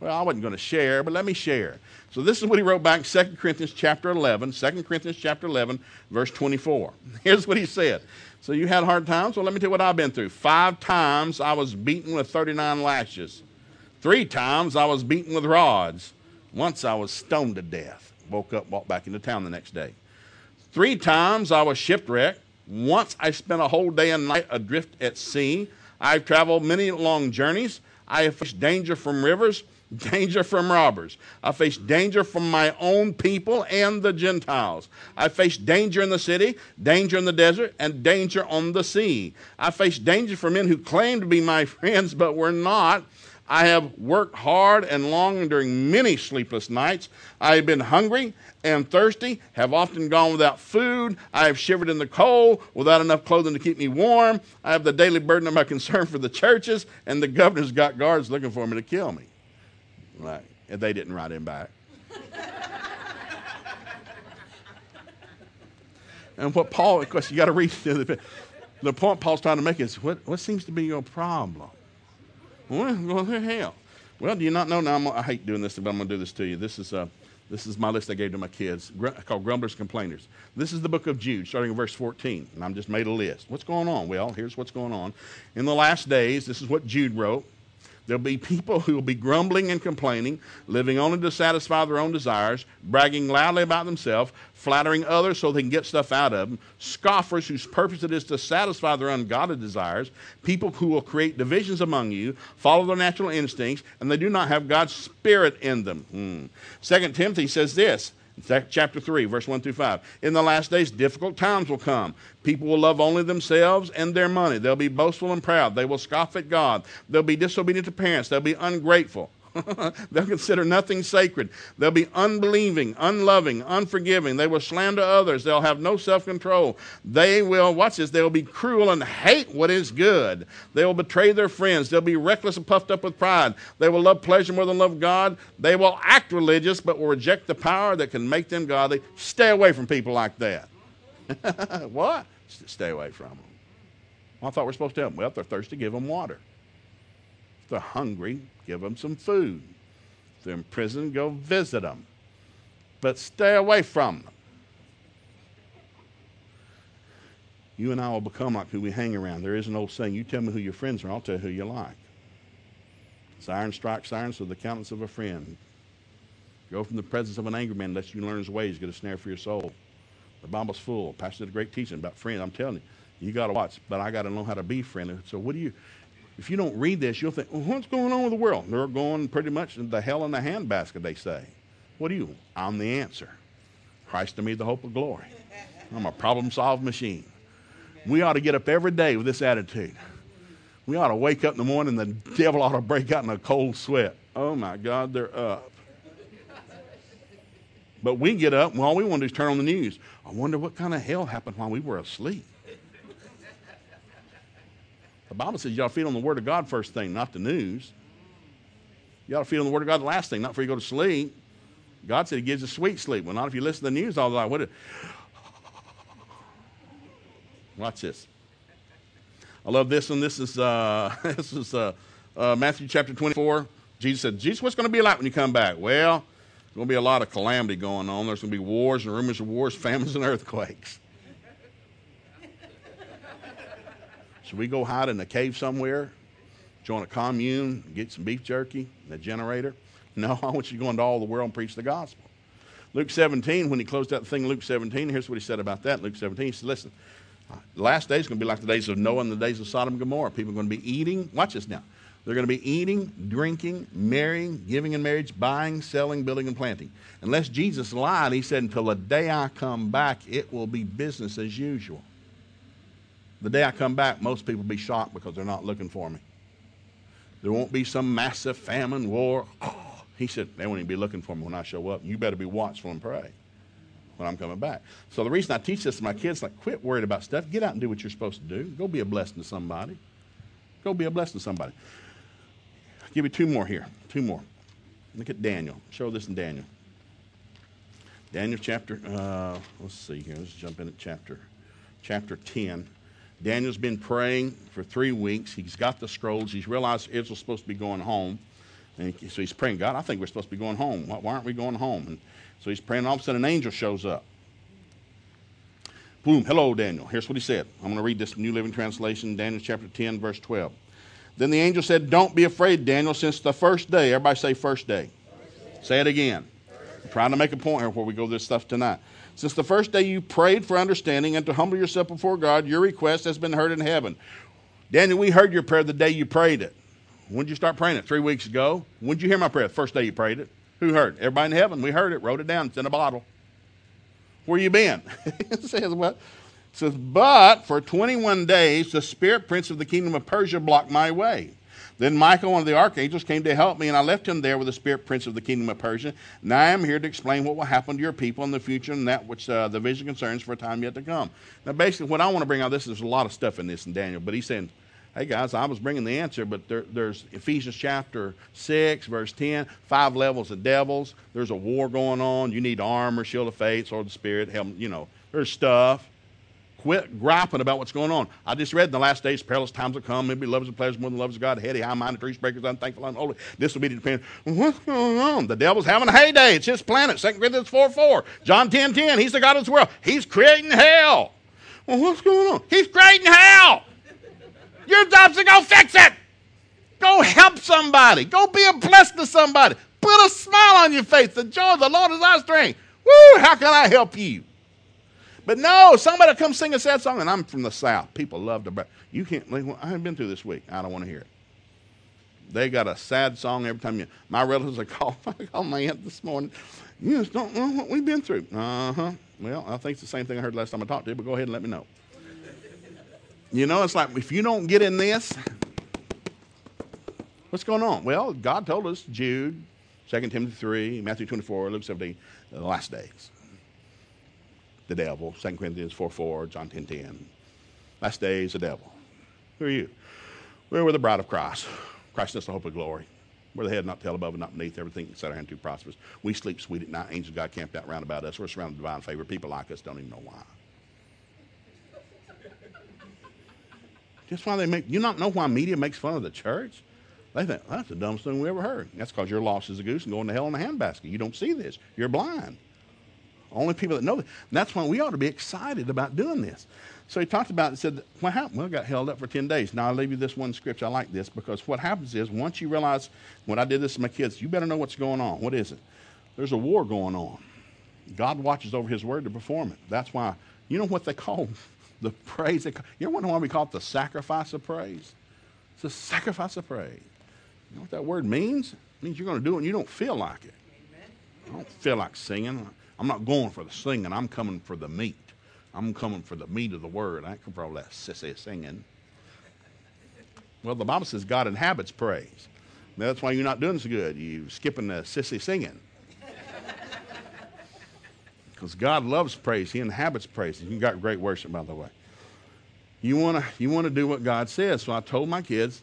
Well, I wasn't going to share, but let me share. So this is what he wrote back in 2 Corinthians chapter 11, 2 Corinthians chapter 11, verse 24. (laughs) Here's what he said. So you had hard times? Well, let me tell you what I've been through. Five times I was beaten with 39 lashes. Three times I was beaten with rods. Once I was stoned to death. Woke up, walked back into town the next day. Three times I was shipwrecked. Once I spent a whole day and night adrift at sea. I've traveled many long journeys. I have faced danger from rivers danger from robbers. I faced danger from my own people and the Gentiles. I faced danger in the city, danger in the desert, and danger on the sea. I faced danger from men who claimed to be my (laughs) friends but were not. I have worked hard and long during many sleepless nights. I have been hungry and thirsty, have often gone without food. I have shivered in the cold without enough clothing to keep me warm. I have the daily burden of my (laughs) concern for the churches, and the governor's got guards looking for me to kill me. Right. And they didn't write him back. and what Paul, of course, you got to read the, other the point Paul's trying to make is what, what seems to be your problem? Well, well, hell. Well, do you not know? Now, I'm, i hate doing this, but I'm going to do this to you. This is, uh, this is my list I gave to my kids gr- called Grumblers Complainers. This is the book of Jude, starting in verse 14. And I'm just made a list. What's going on? Well, here's what's going on. In the last days, this is what Jude wrote. There'll be people who will be grumbling and complaining, living only to satisfy their own desires, bragging loudly about themselves, flattering others so they can get stuff out of them, scoffers whose purpose it is to satisfy their ungodly desires, people who will create divisions among you, follow their natural instincts, and they do not have God's Spirit in them. Hmm. Second Timothy says this chapter 3, verse 1 through 5. In the last days, difficult times will come. People will love only themselves and their money. They'll be boastful and proud. They will scoff at God. They'll be disobedient to parents. They'll be ungrateful. (laughs) They'll consider nothing sacred. They'll be unbelieving, unloving, unforgiving. They will slander others. They'll have no self control. They will, watch this, they will be cruel and hate what is good. They will betray their friends. They'll be reckless and puffed up with pride. They will love pleasure more than love God. They will act religious but will reject the power that can make them godly. Stay away from people like that. (laughs) what? Stay away from them. Well, I thought we are supposed to help them. Well, if they're thirsty, give them water. They're hungry, give them some food. If they're in prison, go visit them. But stay away from them. You and I will become like who we hang around. There is an old saying, you tell me who your friends are, I'll tell you who you like. It's iron strikes iron, so the countenance of a friend. Go from the presence of an angry man, lest you learn his ways, get a snare for your soul. The Bible's full. Pastor did a great teaching about friends. I'm telling you, you got to watch. But I got to know how to be friendly. So what do you? If you don't read this, you'll think, well, what's going on with the world? They're going pretty much the hell in the handbasket, they say. What are you? I'm the answer. Christ to me, the hope of glory. I'm a problem solved machine. We ought to get up every day with this attitude. We ought to wake up in the morning and the devil ought to break out in a cold sweat. Oh my God, they're up. But we get up and all we want to do is turn on the news. I wonder what kind of hell happened while we were asleep. The Bible says you ought to feed on the Word of God first thing, not the news. You ought to feed on the Word of God the last thing, not before you go to sleep. God said He gives you sweet sleep. Well, not if you listen to the news all the time. What? Watch this. I love this one. This is uh, (laughs) this is uh, uh, Matthew chapter 24. Jesus said, "Jesus, what's going to be like when you come back?" Well, there's going to be a lot of calamity going on. There's going to be wars and rumors of wars, (laughs) famines and earthquakes. Should we go hide in a cave somewhere, join a commune, get some beef jerky and a generator? (laughs) No, I want you to go into all the world and preach the gospel. Luke 17, when he closed out the thing Luke 17, here's what he said about that. Luke 17, he said, Listen, the last days is going to be like the days of Noah and the days of Sodom and Gomorrah. People are going to be eating. Watch this now. They're going to be eating, drinking, marrying, giving in marriage, buying, selling, building, and planting. Unless Jesus lied, he said, Until the day I come back, it will be business as usual. The day I come back, most people will be shocked because they're not looking for me. There won't be some massive famine, war. Oh, (sighs) he said, They won't even be looking for me when I show up. You better be watchful and pray when I'm coming back. So the reason I teach this to my kids, like, quit worried about stuff. Get out and do what you're supposed to do. Go be a blessing to somebody. Go be a blessing to somebody. I'll give you two more here. Two more. Look at Daniel. Show this in Daniel. Daniel chapter, uh, let's see here. Let's jump in at chapter, chapter 10. Daniel's been praying for three weeks. He's got the scrolls. He's realized Israel's supposed to be going home. And so he's praying, God, I think we're supposed to be going home. Why aren't we going home? And so he's praying, and all of a sudden an angel shows up. Boom, hello, Daniel. Here's what he said. I'm going to read this New Living Translation, Daniel chapter 10, verse 12. Then the angel said, Don't be afraid, Daniel, since the first day. Everybody say first day. First day. Say it again. I'm trying to make a point here before we go this stuff tonight. Since the first day you prayed for understanding and to humble yourself before God, your request has been heard in heaven. Daniel, we heard your prayer the day you prayed it. When did you start praying it? Three weeks ago. When did you hear my prayer? The first day you prayed it. Who heard? Everybody in heaven. We heard it, wrote it down. It's in a bottle. Where you been? (laughs) it says what? It says, but for 21 days the spirit prince of the kingdom of Persia blocked my way. Then Michael, one of the archangels, came to help me, and I left him there with the spirit prince of the kingdom of Persia. Now I am here to explain what will happen to your people in the future and that which uh, the vision concerns for a time yet to come. Now, basically, what I want to bring out this is a lot of stuff in this in Daniel, but he's saying Hey guys, I was bringing the answer, but there, there's Ephesians chapter 6, verse 10, five levels of devils. There's a war going on. You need armor, shield of faith, sword of the spirit, helmet, you know, there's stuff. Quit griping about what's going on. I just read in the last days, perilous times will come. Maybe loves and pleasures more than loves of God, heady, high minded, truth breakers, unthankful, unholy, disobedient, dependent. What's going on? The devil's having a heyday. It's his planet. 2 Corinthians 4 4. John 10 10. He's the God of this world. He's creating hell. Well, what's going on? He's creating hell. Your job's to go fix it. Go help somebody. Go be a blessing to somebody. Put a smile on your face. The joy of the Lord is our strength. Woo, how can I help you? But no, somebody come sing a sad song, and I'm from the South. People love to. You can't. I haven't been through this week. I don't want to hear it. They got a sad song every time you. My relatives are (laughs) call. I called my aunt this morning. You just don't know what we've been through. Uh huh. Well, I think it's the same thing I heard last time I talked to you. But go ahead and let me know. You know, it's like if you don't get in this, what's going on? Well, God told us, Jude, 2 Timothy 3, Matthew 24, Luke 17, the last days. The devil, 2 Corinthians 4 4, John 10 10. Last days, the devil. Who are you? We're the bride of Christ. Christ is the hope of glory. We're the head, not tail, above and not beneath. Everything set our hand to prosperous. We sleep sweet at night. Angels God camped out round about us. We're surrounded with divine favor. People like us don't even know why. Just why they make you not know why media makes fun of the church? They think that's the dumbest thing we ever heard. That's because you're lost as a goose and going to hell in a handbasket. You don't see this. You're blind. Only people that know that. And that's why we ought to be excited about doing this. So he talked about it and said, What happened? Well, I got held up for 10 days. Now, I'll leave you this one scripture. I like this because what happens is once you realize, when I did this to my kids, you better know what's going on. What is it? There's a war going on. God watches over his word to perform it. That's why, you know what they call (laughs) the praise. you ever wonder why we call it the sacrifice of praise? It's a sacrifice of praise. You know what that word means? It means you're going to do it and you don't feel like it. I don't feel like singing. I'm not going for the singing. I'm coming for the meat. I'm coming for the meat of the word. I ain't coming for all that sissy singing. Well, the Bible says God inhabits praise. That's why you're not doing so good. You're skipping the sissy singing. Because God loves praise. He inhabits praise. You got great worship, by the way. You want to you wanna do what God says. So I told my kids,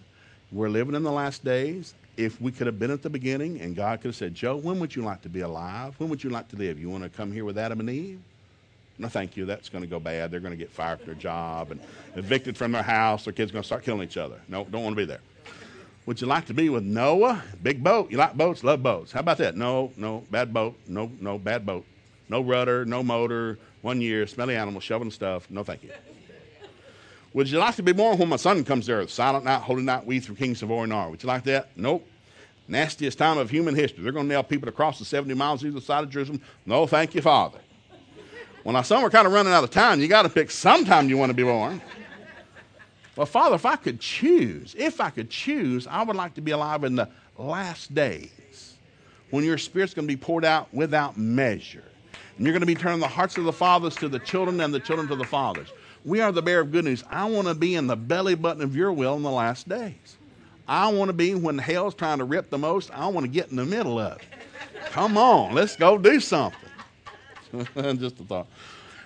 we're living in the last days. If we could have been at the beginning and God could have said, Joe, when would you like to be alive? When would you like to live? You want to come here with Adam and Eve? No, thank you. That's going to go bad. They're going to get fired from their job and evicted from their house. Their kids are going to start killing each other. No, don't want to be there. Would you like to be with Noah? Big boat. You like boats? Love boats. How about that? No, no, bad boat. No, no, bad boat. No rudder, no motor, one year, smelly animal, shoveling stuff. No, thank you. Would you like to be born when my son comes there? Silent night, holy night, we through King kings of Orinar. Would you like that? Nope. Nastiest time of human history. They're going to nail people across the 70 miles either side of Jerusalem. No, thank you, Father. Well, now some are kind of running out of time. You got to pick sometime you want to be born. Well, Father, if I could choose, if I could choose, I would like to be alive in the last days when your spirit's going to be poured out without measure. And you're going to be turning the hearts of the fathers to the children and the children to the fathers. We are the bearer of good news. I want to be in the belly button of your will in the last days. I want to be when hell's trying to rip the most, I want to get in the middle of it. Come on, let's go do something. (laughs) Just a thought.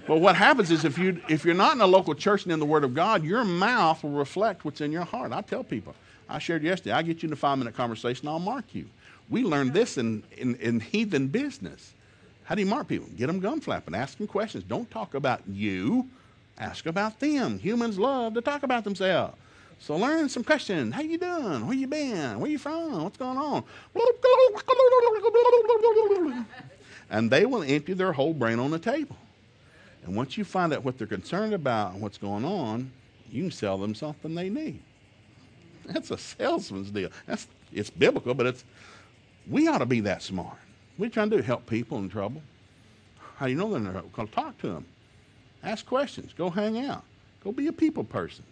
But what happens is if you if you're not in a local church and in the Word of God, your mouth will reflect what's in your heart. I tell people, I shared yesterday, I get you in a five minute conversation, I'll mark you. We learned this in, in, in heathen business. How do you mark people? Get them gum flapping, ask them questions. Don't talk about you, ask about them. Humans love to talk about themselves. So learn some questions. How you doing? Where you been? Where you from? What's going on? And they will empty their whole brain on the table. And once you find out what they're concerned about and what's going on, you can sell them something they need. That's a salesman's deal. That's it's biblical, but it's we ought to be that smart. We're trying to do? Help people in trouble. How do you know they're in trouble? Talk to them. Ask questions. Go hang out. Go be a people person.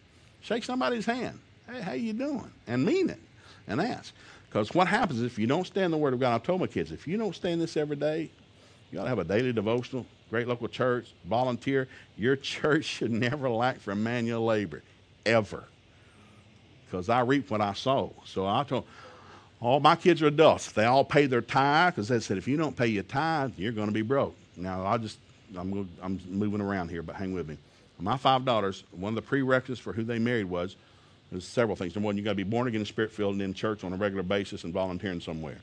Shake somebody's hand. Hey, how you doing? And mean it. And ask. Because what happens if you don't stay in the Word of God? I told my kids, if you don't stay in this every day, you to have a daily devotional, great local church, volunteer. Your (laughs) church should never lack for manual labor, ever. Because I reap what I sow. So I told all my kids are adults. They all pay their tithe because they said if you don't pay your tithe, you're going to be broke. Now I just I'm I'm moving around here, but hang with me. My five daughters, one of the prerequisites for who they married was there's several things. Number one, you got to be born again, spirit filled, and in church on a regular basis and volunteering somewhere.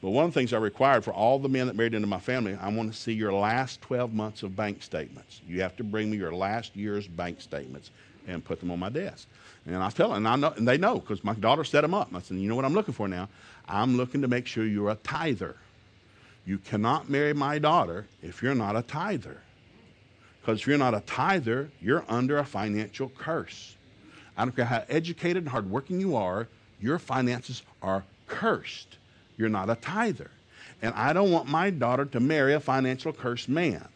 But one of the things I required for all the men that married into my family, I want to see your last 12 months of bank statements. You have to bring me your last year's bank statements and put them on my desk. And I tell them, and, I know, and they know because my daughter set them up. I said, you know what I'm looking for now? I'm looking to make sure you're a tither. You cannot marry my daughter if you're not a tither. Because if you're not a tither, you're under a financial curse. I don't care how educated and hardworking you are, your finances are cursed. You're not a tither. And I don't want my daughter to marry a financial cursed man.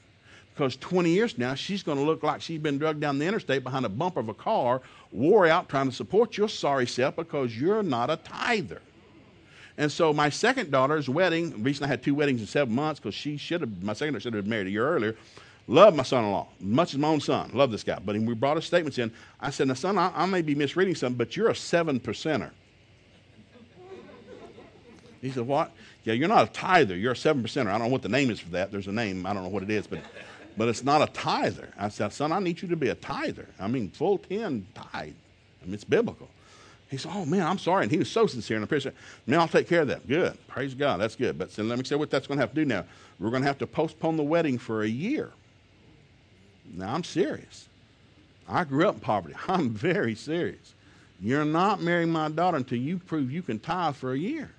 Because 20 years now, she's going to look like she's been drugged down the interstate behind a bumper of a car, wore out trying to support your sorry self because you're not a tither. And so my second daughter's wedding, reason I had two weddings in seven months, because she should have, my second daughter should have been married a year earlier. Love my son-in-law, much as my own son. Love this guy. But we brought his statements in. I said, now, son, I, I may be misreading something, but you're a seven percenter. He said, what? Yeah, you're not a tither. You're a seven percenter. I don't know what the name is for that. There's a name. I don't know what it is, but but it's not a tither. I said, son, I need you to be a tither. I mean, full ten tithe. I mean, it's biblical. He said, oh man, I'm sorry. And he was so sincere and appreciative. Man, I'll take care of that. Good. Praise God. That's good. But so let me say what that's going to have to do now. We're going to have to postpone the wedding for a year. Now, I'm serious. I grew up in poverty. (laughs) I'm very serious. You're not marrying my daughter until you prove you can tithe for a year.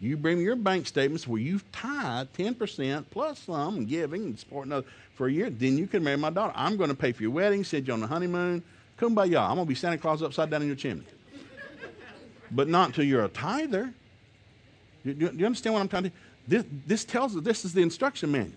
You bring your bank statements where you've tithed 10% plus some giving and supporting others for a year, then you can marry my daughter. I'm going to pay for your wedding, send you on the honeymoon. Kumbaya. I'm going to be Santa Claus upside down in your chimney. But not until you're a tither. Do you, understand what I'm trying to this, this tells us this is the instruction manual.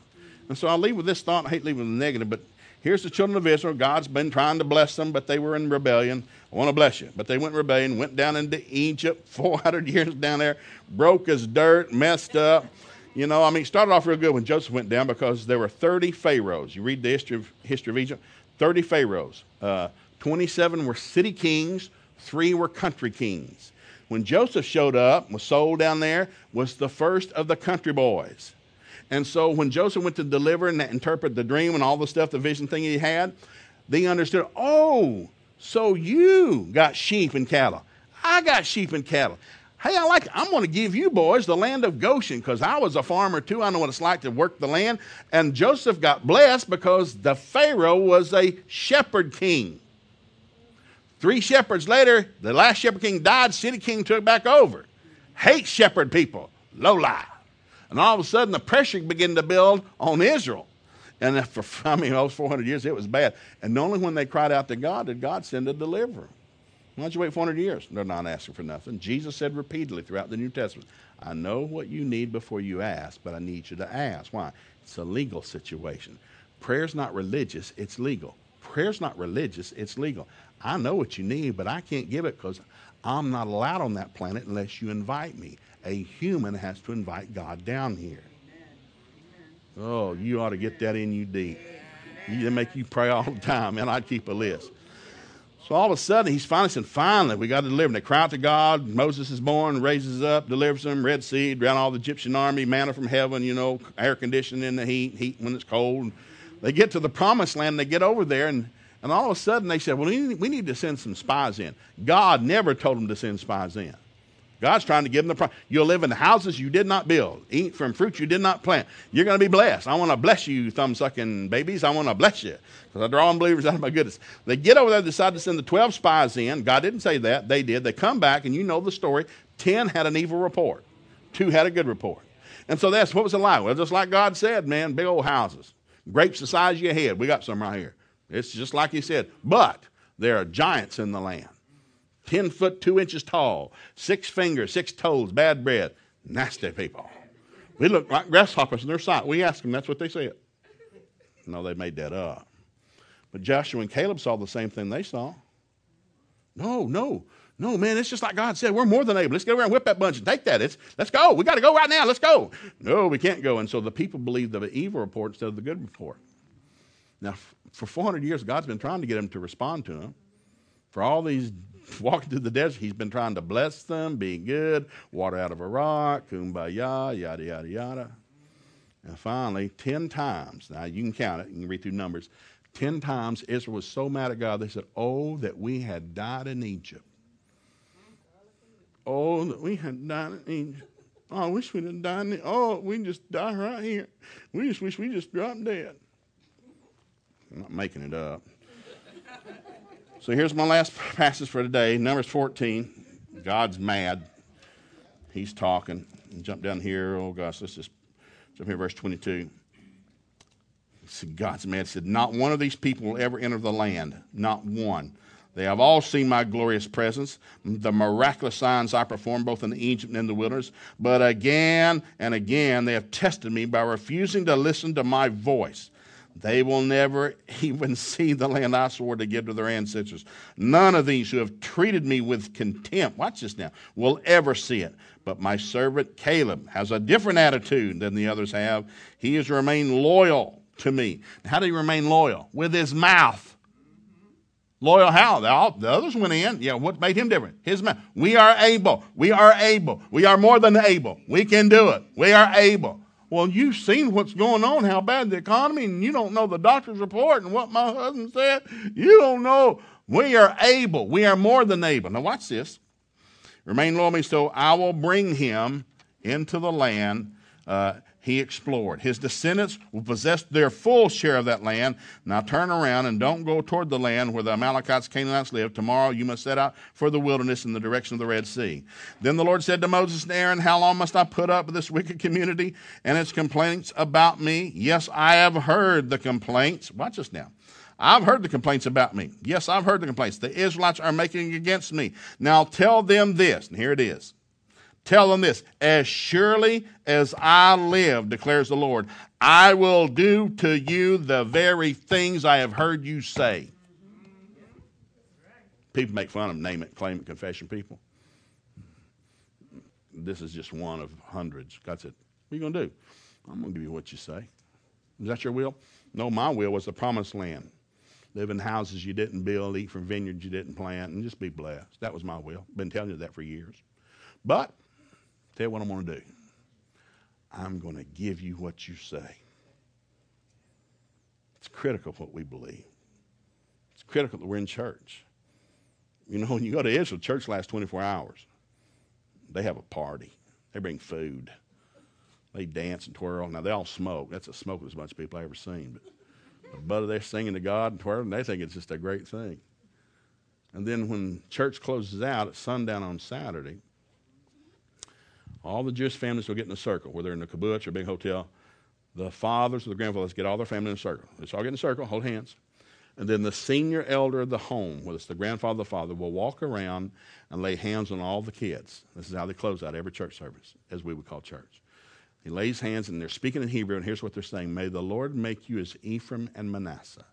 And so I'll leave with this thought. I hate leaving with the negative, but Here's the children of Israel. God's been trying to bless them, but they were in rebellion. I want to bless you. But they went in rebellion, went down into Egypt, (laughs) 400 years down there, broke as dirt, messed up. You know, I mean, started off real good when Joseph went down because there were 30 pharaohs. You read the history of, history of Egypt 30 pharaohs. Uh, 27 were city kings, three were country kings. When Joseph showed up, was sold down there, was the first of the country boys. And so when Joseph went to deliver and interpret the dream and all the stuff, the vision thing he had, they understood, oh, so you got sheep and cattle. I got sheep and cattle. Hey, I like it. I'm going to give you boys the land of Goshen because I was a farmer too. I know what it's like to work the land. And Joseph got blessed because the Pharaoh was a shepherd king. Three shepherds later, the last shepherd king died, city king took back over. Hate shepherd people. Low life. And all of a sudden, the pressure began to build on Israel. And for, (laughs) I mean, those 400 years, it was bad. And only when they cried out to God did God send a deliverer. Why'd you wait 400 years? They're not asking for nothing. Jesus said repeatedly throughout the New Testament, I know what you need before you ask, but I need you to ask. Why? It's a legal situation. Prayer's not religious, it's legal. Prayer's not religious, it's legal. I know what you need, but I can't give it because I'm not allowed on that planet unless you invite me. A human has to invite God down here. Oh, you ought to get that in you deep. You make you pray all the time, and I'd keep a list. So all of a sudden, he's finally saying, finally, we got to deliver. They cry out to God. Moses is born, raises up, delivers them, Red Sea, drown all the Egyptian army, manna from heaven, you know, air conditioning in the heat, heat when it's cold. They get to the promised land, they get over there, and, and all of a sudden they said, well, we need, to send some spies in. God never told them to send spies in. God's trying to give them the promise. You'll live in houses you did not build, eat from fruits you did not plant. You're going to be blessed. I want to bless you, thumb sucking babies. I want to bless you because I draw unbelievers out of my goodness. They get over there, decide to send the 12 spies in. God didn't say that. They did. They come back, and you know the story. 10 had an evil report, two had a good report. And so that's what was it like? Well, just like God said, man, big old houses, grapes the size of your head. We got some right here. It's just like He said. But there are giants in the land. 10 foot 2 inches tall, six fingers, six toes, bad breath. Nasty people. We look like grasshoppers in their sight. We asked them, that's what they said. No, they made that up. But Joshua and Caleb saw the same thing they saw. No, no, no, man, it's just like God said. We're more than able. Let's get around and whip that bunch and take that. It's, let's go. We got to go right now. Let's go. No, we can't go. And so the people believed the evil report instead of the good report. Now, for 400 years, God's been trying to get them to respond to him. For all these (laughs) walking through the desert, he's been trying to bless them, be good, water out of a rock, kumbaya, yada, yada, yada. And finally, 10 times, now you can count it, you can read through numbers. 10 times Israel was so mad at God, they said, Oh, that we had died in Egypt. Oh, that we had died in Egypt. Oh, I wish we'd have died in Oh, we just die right here. We just wish we just dropped dead. I'm not making it up. So here's my last passage for today, Numbers 14. God's mad. He's talking. Jump down here. Oh gosh, let's just jump here, verse 22. God's mad. He said, Not one of these people will ever enter the land. Not one. They have all seen my glorious presence, the miraculous signs I performed both in Egypt and in the wilderness. But again and again, they have tested me by refusing to listen to my voice. They will never (laughs) even see the land I swore to give to their ancestors. None of these who have treated me with contempt, watch this now, will ever see it. But my servant Caleb has a different attitude than the others have. He has remained loyal to me. How did he remain loyal? With his mouth. Loyal how? The, the others went in. Yeah, what made him different? His mouth. We are able. We are able. We are more than able. We can do it. We are able. Well, you've seen what's going on, how bad the economy, and you don't know the doctor's report and what my husband said. You don't know. We are able. We are more than able. Now, watch this. Remain loyal to me, so I will bring him into the land. Uh, he explored. His descendants will possess their full share of that land. Now turn around and don't go toward the land where the Amalekites, Canaanites live. Tomorrow you must set out for the wilderness in the direction of the Red Sea. Then the Lord said to Moses and Aaron, How long must I put up with this wicked community and its complaints about me? Yes, I have heard the complaints. Watch this now. I've heard the complaints about me. Yes, I've heard the complaints the Israelites are making against me. Now tell them this, and here it is. Tell them this As surely as I live, declares the Lord, I will do to you the very things I have heard you say. People make fun of name it, claim it, confession people. This is just one of hundreds. God said, What are you going to do? I'm going to give you what you say. Is that your will? No, my will was the promised land. Live in houses you didn't build, eat from vineyards you didn't plant, and just be blessed. That was my will. Been telling you that for years. But Tell you what I'm going to do. I'm going to give you what you say. It's critical what we believe. It's critical that we're in church. You know, (laughs) when you go to Israel, church lasts 24 hours. They have a party. They bring food. They dance and twirl. Now, they all smoke. That's the smokeless bunch of people I've ever seen. But, but they're singing to God and twirling. They think it's just a great thing. And then when church closes out at sundown on Saturday, all the Jewish families will get in a circle, whether in a kibbutz or a big hotel. The fathers or the grandfathers get all their family in a circle. Let's all get in a circle, hold hands. And then the senior elder of the home, whether it's the grandfather or the father, will walk around and lay hands on all the kids. This is how they close out every church service, as we would call church. He lays hands and they're speaking in Hebrew, and here's what they're saying May the Lord make you as Ephraim and Manasseh.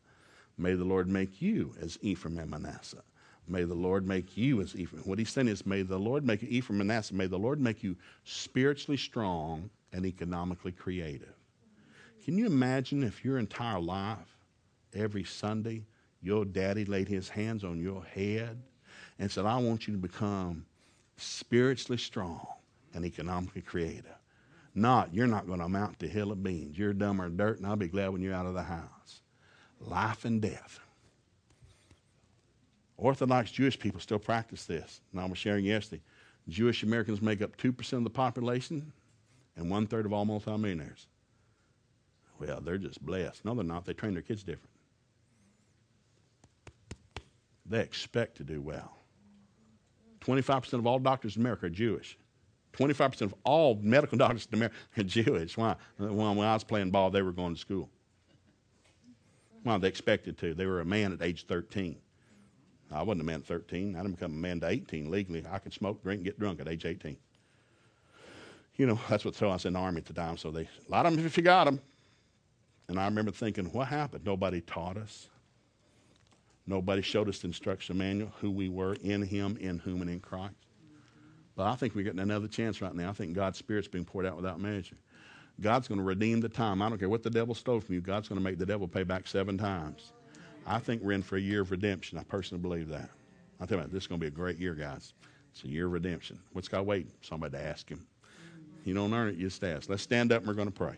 May the Lord make you as Ephraim and Manasseh. May the Lord make you as Ephraim. What he's saying is, may the Lord make Ephraim and Manasseh. May the Lord make you spiritually strong and economically creative. Can you imagine if your entire life, every Sunday, your daddy laid his hands on your head and said, I want you to become spiritually strong and economically creative? Not, you're not going to amount to hill of beans. You're dumber than dirt, and I'll be glad when you're out of the house. Life and death. Orthodox Jewish people still practice this. And I was sharing yesterday. Jewish Americans make up 2% of the population and one third of all multimillionaires. Well, they're just blessed. No, they're not. They train their kids different. They expect to do well. 25% of all doctors in America are Jewish. 25% of all medical (laughs) doctors in America are Jewish. Why? When I was playing ball, they were going to school. Well, they expected to. They were a man at age 13. I wasn't a man at 13. I didn't become a man to 18 legally. I could smoke, drink, get drunk at age 18. You know, that's what I was in the army at the time. So they, a lot of them if you got them. And I remember thinking, what happened? Nobody taught us. Nobody showed us the instruction manual, who we were in Him, in whom, and in Christ. But I think we're getting another chance right now. I think God's Spirit's being poured out without measure. God's going to redeem the time. I don't care what the devil stole from you. God's going to make the devil pay back seven times. I think we're in for a year of redemption. I personally believe that. I tell you, this is going to be a great year, guys. It's a year of redemption. What's God waiting? Somebody to ask Him. You don't earn it, you just ask. Let's stand up and we're going to pray.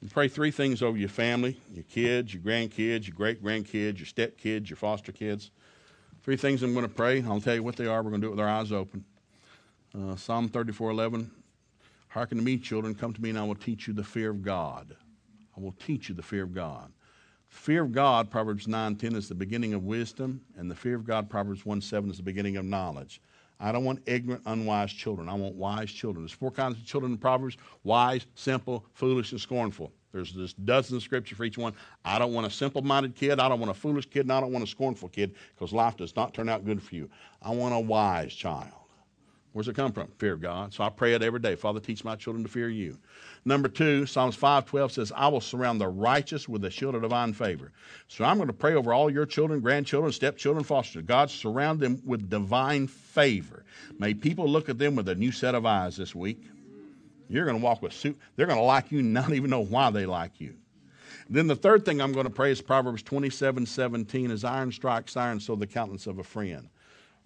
And pray three things over your family, your kids, your grandkids, your great grandkids, your stepkids, your foster kids. Three things I'm going to pray. I'll tell you what they are. We're going to do it with our eyes open. Uh, Psalm 34 11. Hearken to me, children. Come to me, and I will teach you the fear of God. I will teach you the fear of God. Fear of God, Proverbs 9 10, is the beginning of wisdom, and the fear of God, Proverbs 1 7, is the beginning of knowledge. I don't want ignorant, unwise children. I want wise children. There's four kinds of children in Proverbs wise, simple, foolish, and scornful. There's just dozens of scripture for each one. I don't want a simple minded kid. I don't want a foolish kid. And I don't want a scornful kid because life does not turn out good for you. I want a wise child. Where's it come from? Fear of God. So I pray it every day. Father, teach my children to fear you. Number two, Psalms 5.12 says, I will surround the righteous with the shield of divine favor. So I'm going to pray over all your children, grandchildren, stepchildren, foster. God, surround them with divine favor. May people look at them with a new set of eyes this week. You're going to walk with suit. They're going to like you, not even know why they like you. Then the third thing I'm going to pray is Proverbs 27, 17, as iron strikes iron, so the countenance of a friend.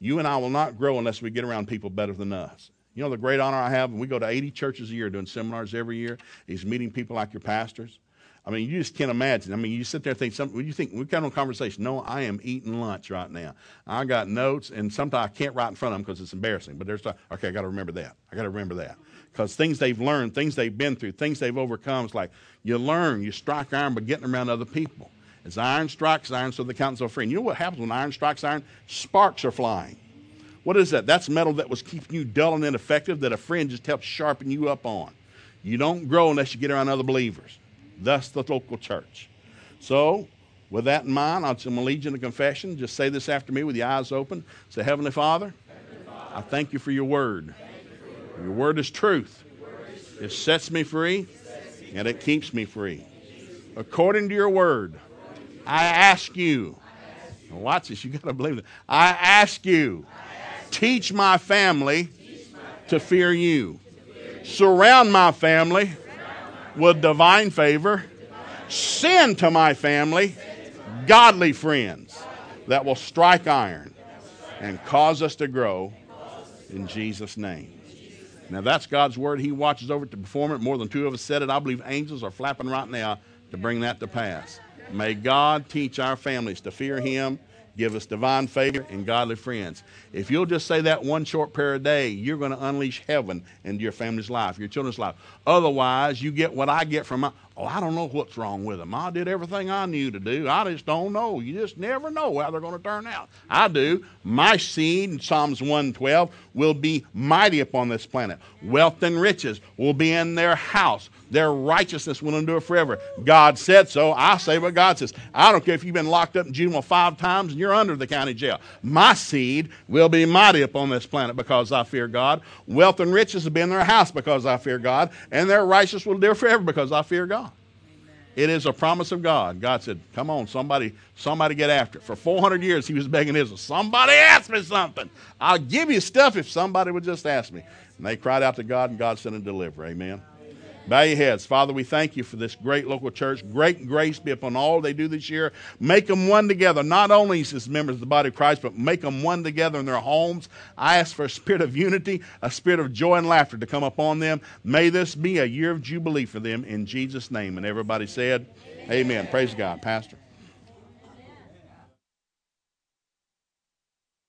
You and I will not grow unless we get around people better than us. You know the great honor I have? We go to 80 churches a year doing seminars every year, is meeting people like your pastors. I mean, you just can't imagine. I mean, you sit there and think, something, you think, we kind of on conversation. No, I am eating lunch right now. I got notes, and sometimes I can't write in front of them because it's embarrassing. But there's, okay, I got to remember that. I got to remember that. Because things they've learned, things they've been through, things they've overcome, it's like you learn, you strike iron by getting around other people. As iron strikes iron, so the countenance of a friend. You know what happens when iron strikes iron? Sparks are flying. What is that? That's metal that was keeping you dull and ineffective that a friend just helps sharpen you up on. You don't grow unless you get around other believers. Thus, the local church. So, with that in mind, I'm going to lead you in a confession. Just say this after me with your eyes open. Say, Heavenly Father, Heavenly Father I thank you for your word. For your, word is truth. Word is truth. It sets me free, sets me and it keeps me free. According to your word, I ask you. Watch this, you got to believe it. I ask you Teach my family to fear you. Surround my family with divine favor. Send to my family godly friends that will strike iron and cause us to grow in Jesus' name. Now, that's God's word. He watches over it to perform it. More than two of us said it. I believe angels are flapping right now to bring that to pass. May God teach our families to fear Him give us divine favor and godly friends. If you'll just say that one short prayer a day, you're going to unleash heaven into your family's life, your children's life. Otherwise, you get what I get from my, oh, I don't know what's wrong with them. I did everything I knew to do. I just don't know. You just never know how they're going to turn out. I do. My seed, in Psalms 112, will be mighty upon this planet. Wealth and riches will be in their house. Their righteousness will endure forever. God said so. I say what God says. I don't care if you've been locked up in juvenile five times and you're under the county jail. My seed will be mighty upon this planet because I fear God. Wealth and riches have been in their house because I fear God. And their righteousness will endure forever because I fear God. It is a promise of God. God said, Come on, somebody, somebody get after it. For 400 years, he was begging Israel, Somebody ask me something. I'll give you stuff if somebody would just ask me. And they cried out to God, and God sent a deliverer. Amen. Bow your heads. Father, we thank you for this great local church. Great grace be upon all they do this year. Make them one together, not only as members of the body of Christ, but make them one together in their homes. I ask for a spirit of unity, a spirit of joy and laughter to come upon them. May this be a year of jubilee for them in Jesus' name. And everybody said, Amen. Amen. Praise God. Pastor.